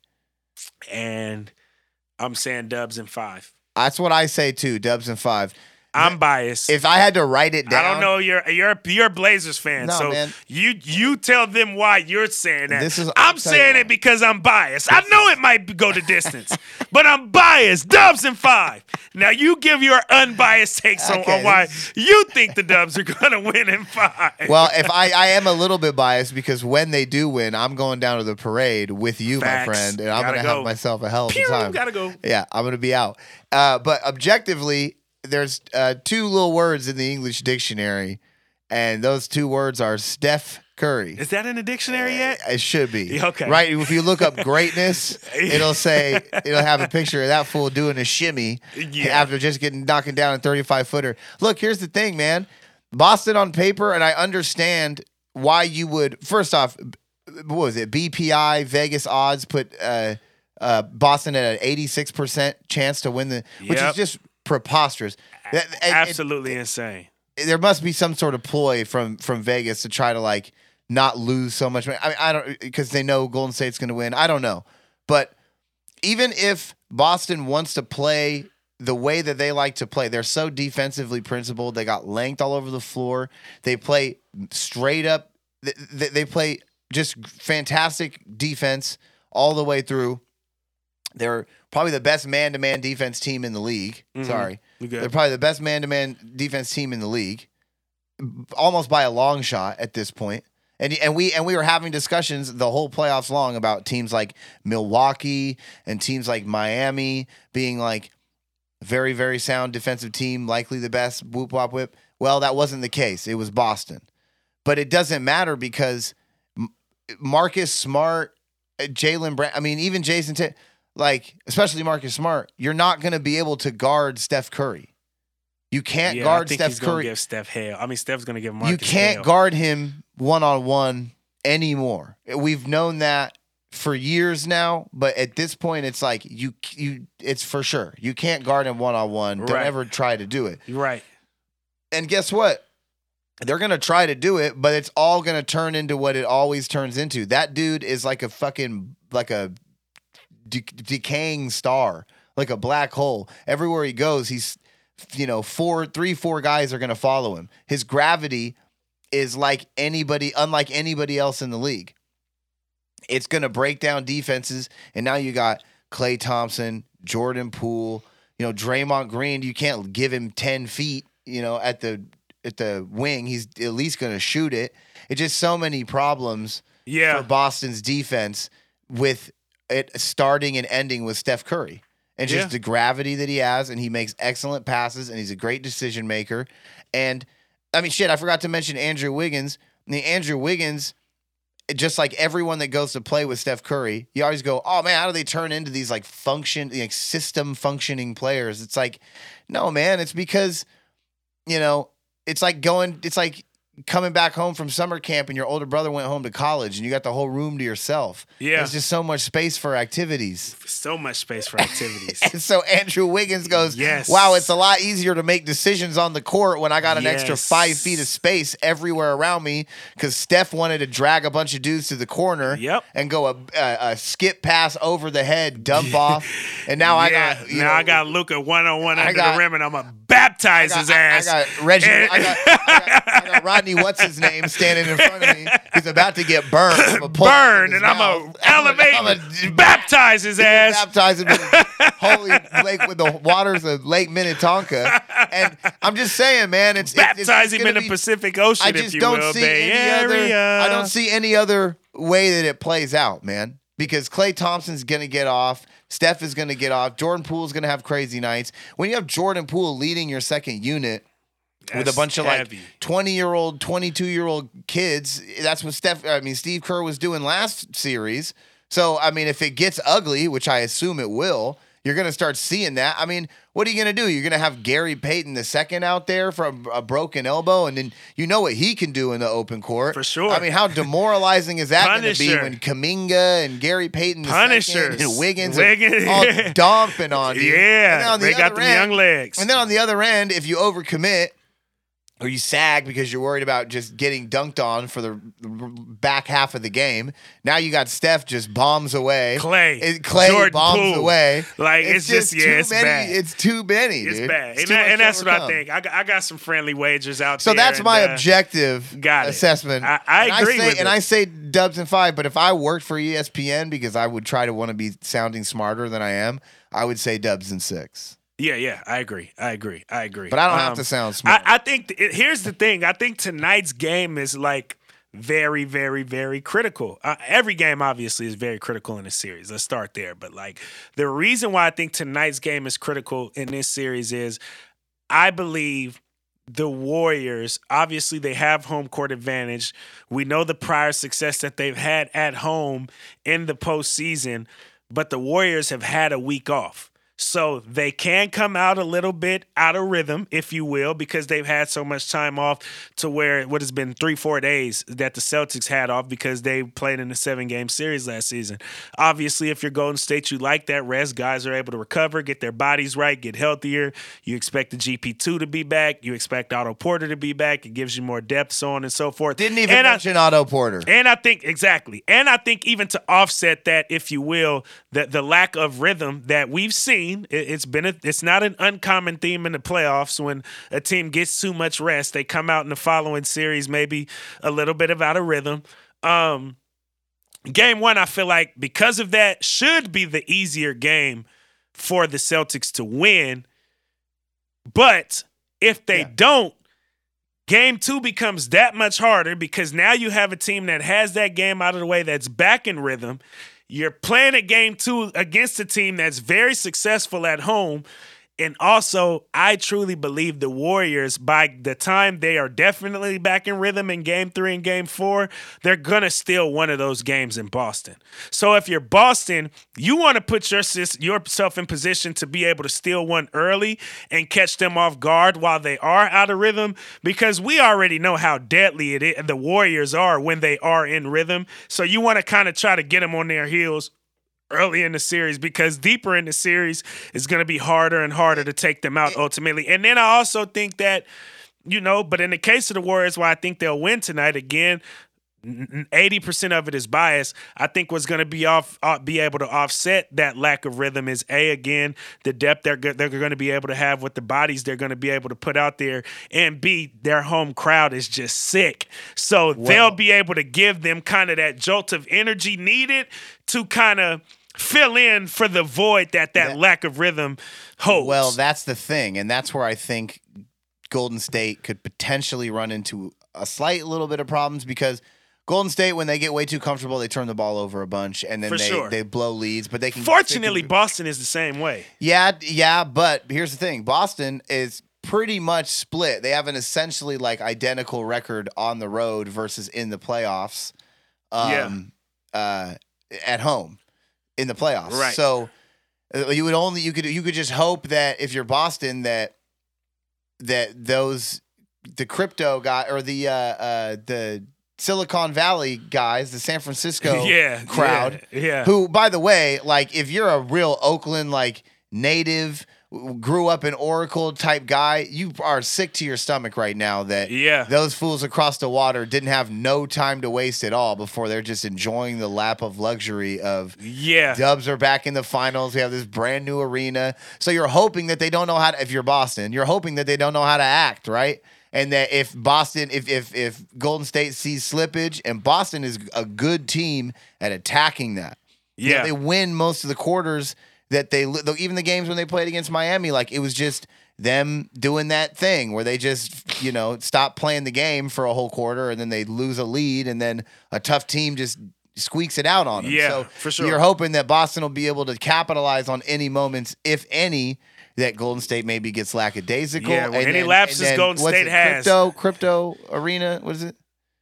And I'm saying dubs in five. That's what I say too. Dubs and five. I'm biased. If I had to write it down, I don't know. You're you're you're a Blazers fan, No, so man. you you tell them why you're saying that. This is- I'm saying it because I'm biased. I know it might go the distance, but I'm biased. Dubs in five. Now you give your unbiased takes on, Okay, on why you think the Dubs are gonna win in five. Well, if I, I am a little bit biased because when they do win, I'm going down to the parade with you, Facts. my friend, and I'm gonna go. have myself a hell of a Pew, time. gotta go. Yeah, I'm gonna be out. Uh, but objectively, there's uh, two little words in the English dictionary, and those two words are Steph Curry. Is that in the dictionary yet? It should be. Okay. Right? If you look up greatness, it'll say, it'll have a picture of that fool doing a shimmy Yeah. after just getting knocking down a 35 footer. Look, here's the thing, man. Boston on paper, and I understand why you would, first off, what was it? BPI, Vegas odds put uh, uh, Boston at an 86% chance to win the, which Yep. is just preposterous. That- and- and- Absolutely insane. there must be some sort of ploy from from Vegas to try to like not lose so much money. I mean, I don't because they know Golden State's going to win. I don't know, but even if Boston wants to play the way that they like to play, they're so defensively principled. They got length all over the floor. They play straight up. They play just fantastic defense all the way through. They're probably the best man-to-man defense team in the league. Mhm. Sorry. They're probably the best man-to-man defense team in the league, almost by a long shot at this point. And and we and we were having discussions the whole playoffs long about teams like Milwaukee and teams like Miami being like very very sound defensive team, likely the best. Whoop wop whip. Well, that wasn't the case. It was Boston, but it doesn't matter because Marcus Smart, uh, Jaylen Brown. I mean, even Jayson. T- like especially Marcus Smart, you're not going to be able to guard Steph Curry. You can't yeah, I guard think Steph he's Curry. give Steph hell. I mean, Steph's gonna give Marcus you can't hell. guard him one on one anymore. We've known that for years now, but at this point, it's like you you it's for sure you can't guard him one on one. Don't Right. ever try to do it. You're right. And guess what? They're gonna try to do it, but it's all gonna turn into what it always turns into. That dude is like a fucking like a de- decaying star, like a black hole. Everywhere he goes, he's you know four, three, four guys are gonna follow him. His gravity is like anybody, unlike anybody else in the league. It's gonna break down defenses, and now you got Klay Thompson, Jordan Poole, you know Draymond Green. You can't give him ten feet, you know, at the at the wing. He's at least gonna shoot it. It's just so many problems Yeah. for Boston's defense with it starting and ending with Steph Curry. And just Yeah. the gravity that he has, and he makes excellent passes, and he's a great decision maker. And I mean, shit, I forgot to mention Andrew Wiggins. The Andrew Wiggins, just like everyone that goes to play with Steph Curry, you always go, "Oh man, how do they turn into these like function, like system functioning players?" It's like, no, man, it's because you know, it's like going, it's like coming back home from summer camp and your older brother went home to college and you got the whole room to yourself. Yeah. There's just so much space for activities. So much space for activities. And so Andrew Wiggins goes, Yes. Wow, it's a lot easier to make decisions on the court when I got an extra five feet of space everywhere around me because Steph wanted to drag a bunch of dudes to the corner Yep. and go a, a, a skip pass over the head, dump off. And now I got, you now know, I got Luka one on one under got- the rim, and I'm a baptize got, his ass. I, got Reggie. And- I, got, I, got, I got Rodney. What's his name standing in front of me? He's about to get burned. I'm gonna pull him in Burned, and I'm gonna elevate, I'm gonna baptize his ass. baptize him in the holy lake with the waters of Lake Minnetonka. And I'm just saying, man, it's it's- it's Baptize him in the be- Pacific Ocean, I just don't will, see Bay any other. I don't see any other way that it plays out, man. Because Klay Thompson's gonna get off. Steph is gonna get off. Jordan Poole Poole's gonna have crazy nights. When you have Jordan Poole leading your second unit with a That's bunch of heavy. like 20 year old, 22 year old kids, that's what Steph. I mean, Steve Kerr was doing last series. So I mean, if it gets ugly, which I assume it will. You're gonna start seeing that. I mean, what are you gonna do? You're gonna have Gary Payton the second out there from a broken elbow, and then you know what he can do in the open court For sure. I mean, how demoralizing is that going to be when Kuminga and Gary Payton the Punishers. second and Wiggins, Wiggins. are all dumping on you? And Yeah, on the they got the young legs. And then on the other end, if you overcommit or you sag because you're worried about just getting dunked on for the back half of the game, now you got Steph just bombs away. Klay, It- Klay Jordan bombs Poole. away. Like, it's just- yeah, too it's many. bad. It's too many. it's dude. bad, It's and, that- and that's what I think. I got, I got some friendly wagers out So there. So that's and, my uh, objective assessment. I- I And agree say, with and it. I say Dubs and five, but if I worked for ESPN because I would try to want to be sounding smarter than I am, I would say Dubs and six. Yeah, yeah, I agree. I agree. I agree. But I don't have Um, to sound smart. I, I think th- here's the thing. I think tonight's game is like very, very, very critical. Uh, every game obviously is very critical in a series. Let's start there. But like the reason why I think tonight's game is critical in this series is I believe the Warriors, obviously, they have home court advantage. We know the prior success that they've had at home in the postseason, but the Warriors have had a week off. So they can come out a little bit out of rhythm, if you will, because they've had so much time off to where what has been three, four days that the Celtics had off because they played in a seven game series last season. Obviously, if you're Golden State, you like that rest. Guys are able to recover, get their bodies right, get healthier. You expect the GP2 to be back. You expect Otto Porter to be back. It gives you more depth, so on and so forth. Didn't even And I- mention Otto Porter. and I think exactly, and I think even to offset that, if you will, that the lack of rhythm that we've seen, it, it's been a, it's not an uncommon theme in the playoffs when a team gets too much rest, they come out in the following series maybe a little bit of out of rhythm. Um, game one, I feel like because of that, should be the easier game for the Celtics to win. But if they Yeah. don't, game two becomes that much harder because now you have a team that has that game out of the way that's back in rhythm. You're playing a game two against a team that's very successful at home. And also, I truly believe the Warriors, by the time they are definitely back in rhythm in game three and game four, they're going to steal one of those games in Boston. So if you're Boston, you want to put your, yourself in position to be able to steal one early and catch them off guard while they are out of rhythm because we already know how deadly it is, the Warriors are when they are in rhythm. So you want to kind of try to get them on their heels early in the series because deeper in the series is going to be harder and harder to take them out ultimately. And then I also think that, you know, but in the case of the Warriors, why I think they'll win tonight again. Eighty percent of it is bias. I think what's going to be off, uh, be able to offset that lack of rhythm is a again the depth they're they're going to be able to have with the bodies they're going to be able to put out there, and b their home crowd is just sick, so they'll be able to give them kind of that jolt of energy needed to kind of fill in for the void that that, That- lack of rhythm holds. Well, that's the thing, and that's where I think Golden State could potentially run into a slight little bit of problems because Golden State, when they get way too comfortable, they turn the ball over a bunch, and then For they, sure. they blow leads. But they can fortunately, they can- Boston is the same way. yeah, yeah. But here's the thing: Boston is pretty much split. They have an essentially like identical record on the road versus in the playoffs. Um, uh, at home in the playoffs. Right. So uh, you would only you could you could just hope that if you're Boston that that those the crypto guy or the uh uh the Silicon Valley guys, the San Francisco yeah, crowd, Yeah, yeah. who by the way, like if you're a real Oakland like native grew up an Oracle type guy, you are sick to your stomach right now that Yeah. those fools across the water didn't have no time to waste at all before they're just enjoying the lap of luxury of Yeah. Dubs are back in the finals. We have this brand new arena. So you're hoping that they don't know how to if you're Boston, you're hoping that they don't know how to act, right? And that if Boston, if if if Golden State sees slippage and Boston is a good team at attacking that. You know, Yeah. they win most of the quarters that they even the games when they played against Miami, like it was just them doing that thing where they just you know stop playing the game for a whole quarter and then they lose a lead and then a tough team just squeaks it out on them. Yeah, so for sure. You're hoping that Boston will be able to capitalize on any moments, if any. That Golden State maybe gets lackadaisical. Yeah, well, and any then- lapses Golden State it, has. Crypto, crypto arena. What is it?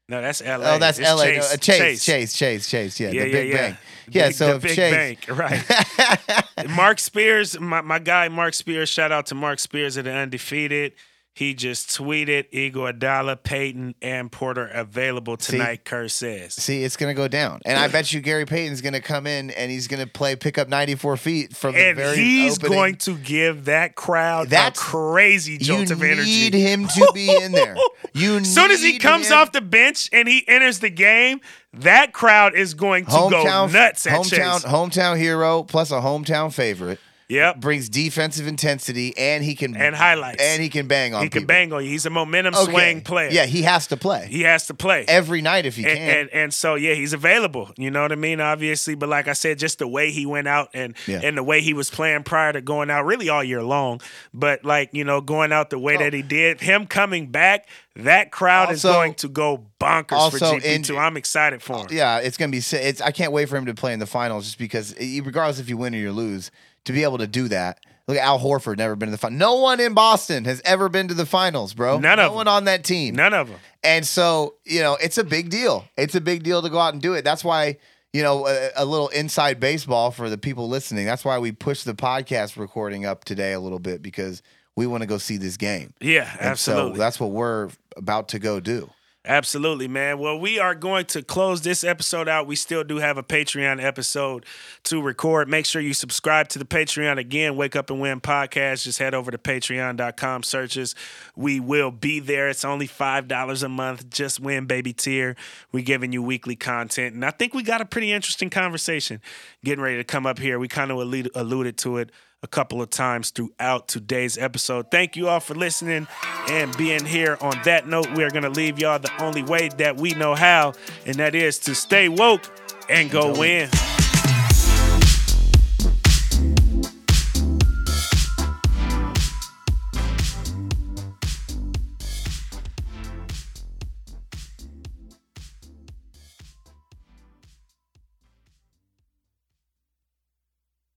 No, that's LA. Oh, that's It's LA. Chase. No, uh, Chase, Chase, Chase, Chase. Yeah, Yeah, the yeah, big yeah. bank. Yeah, Big- so the big Chase, bank, right? Marc Spears, my, my guy Marc Spears, shout out to Marc Spears of the Undefeated. He just tweeted Igor Adala, Payton, and Porter available tonight, Kerr says. See, it's gonna go down, and I bet you Gary Payton's gonna come in and he's gonna play pick up 94 feet from the And very he's opening. going to give that crowd that crazy You jolt of energy. need him to be in there. You As soon as he comes him- off the bench and he enters the game, that crowd is going to go nuts at hometown Chase. hometown hero plus a hometown favorite Yep. brings defensive intensity and he can And highlights. and he can bang on He can people. bang on you. He's a momentum Okay. swing player. Yeah, he has to play He has to play. every night if he and, can. and and so yeah, he's available. You know what I mean? Obviously, but like I said, just the way he went out and Yeah. and the way he was playing prior to going out, really all year long. But like you know, going out the way Oh. that he did, him coming back, that crowd is going to go bonkers for also GP in- two. I'm excited for him. yeah, it's gonna be. It's I can't wait for him to play in the finals just because, regardless if you win or you lose, to be able to do that. Look, at Al Horford never been to the final. No one in Boston has ever been to the finals, bro. None no of one on that team. None of them. And so, you know, it's a big deal. It's a big deal to go out and do it. That's why, you know, a, a little inside baseball for the people listening. That's why we pushed the podcast recording up today a little bit because we want to go see this game. Yeah, And absolutely. So that's what we're about to go do. Absolutely, man. Well, we are going to close this episode out. We still do have a Patreon episode to record. Make sure you subscribe to the Patreon again. Wake Up and Win podcast. Just head over to patreon.com searches. We will be there. It's only $5 a month. Just win, baby tier. We're giving you weekly content. And I think we got a pretty interesting conversation getting ready to come up here. We kind of alluded to it a couple of times throughout today's episode. Thank you all for listening and being here. On that note, we are going to leave y'all the only way that we know how, and that is to stay woke and go win.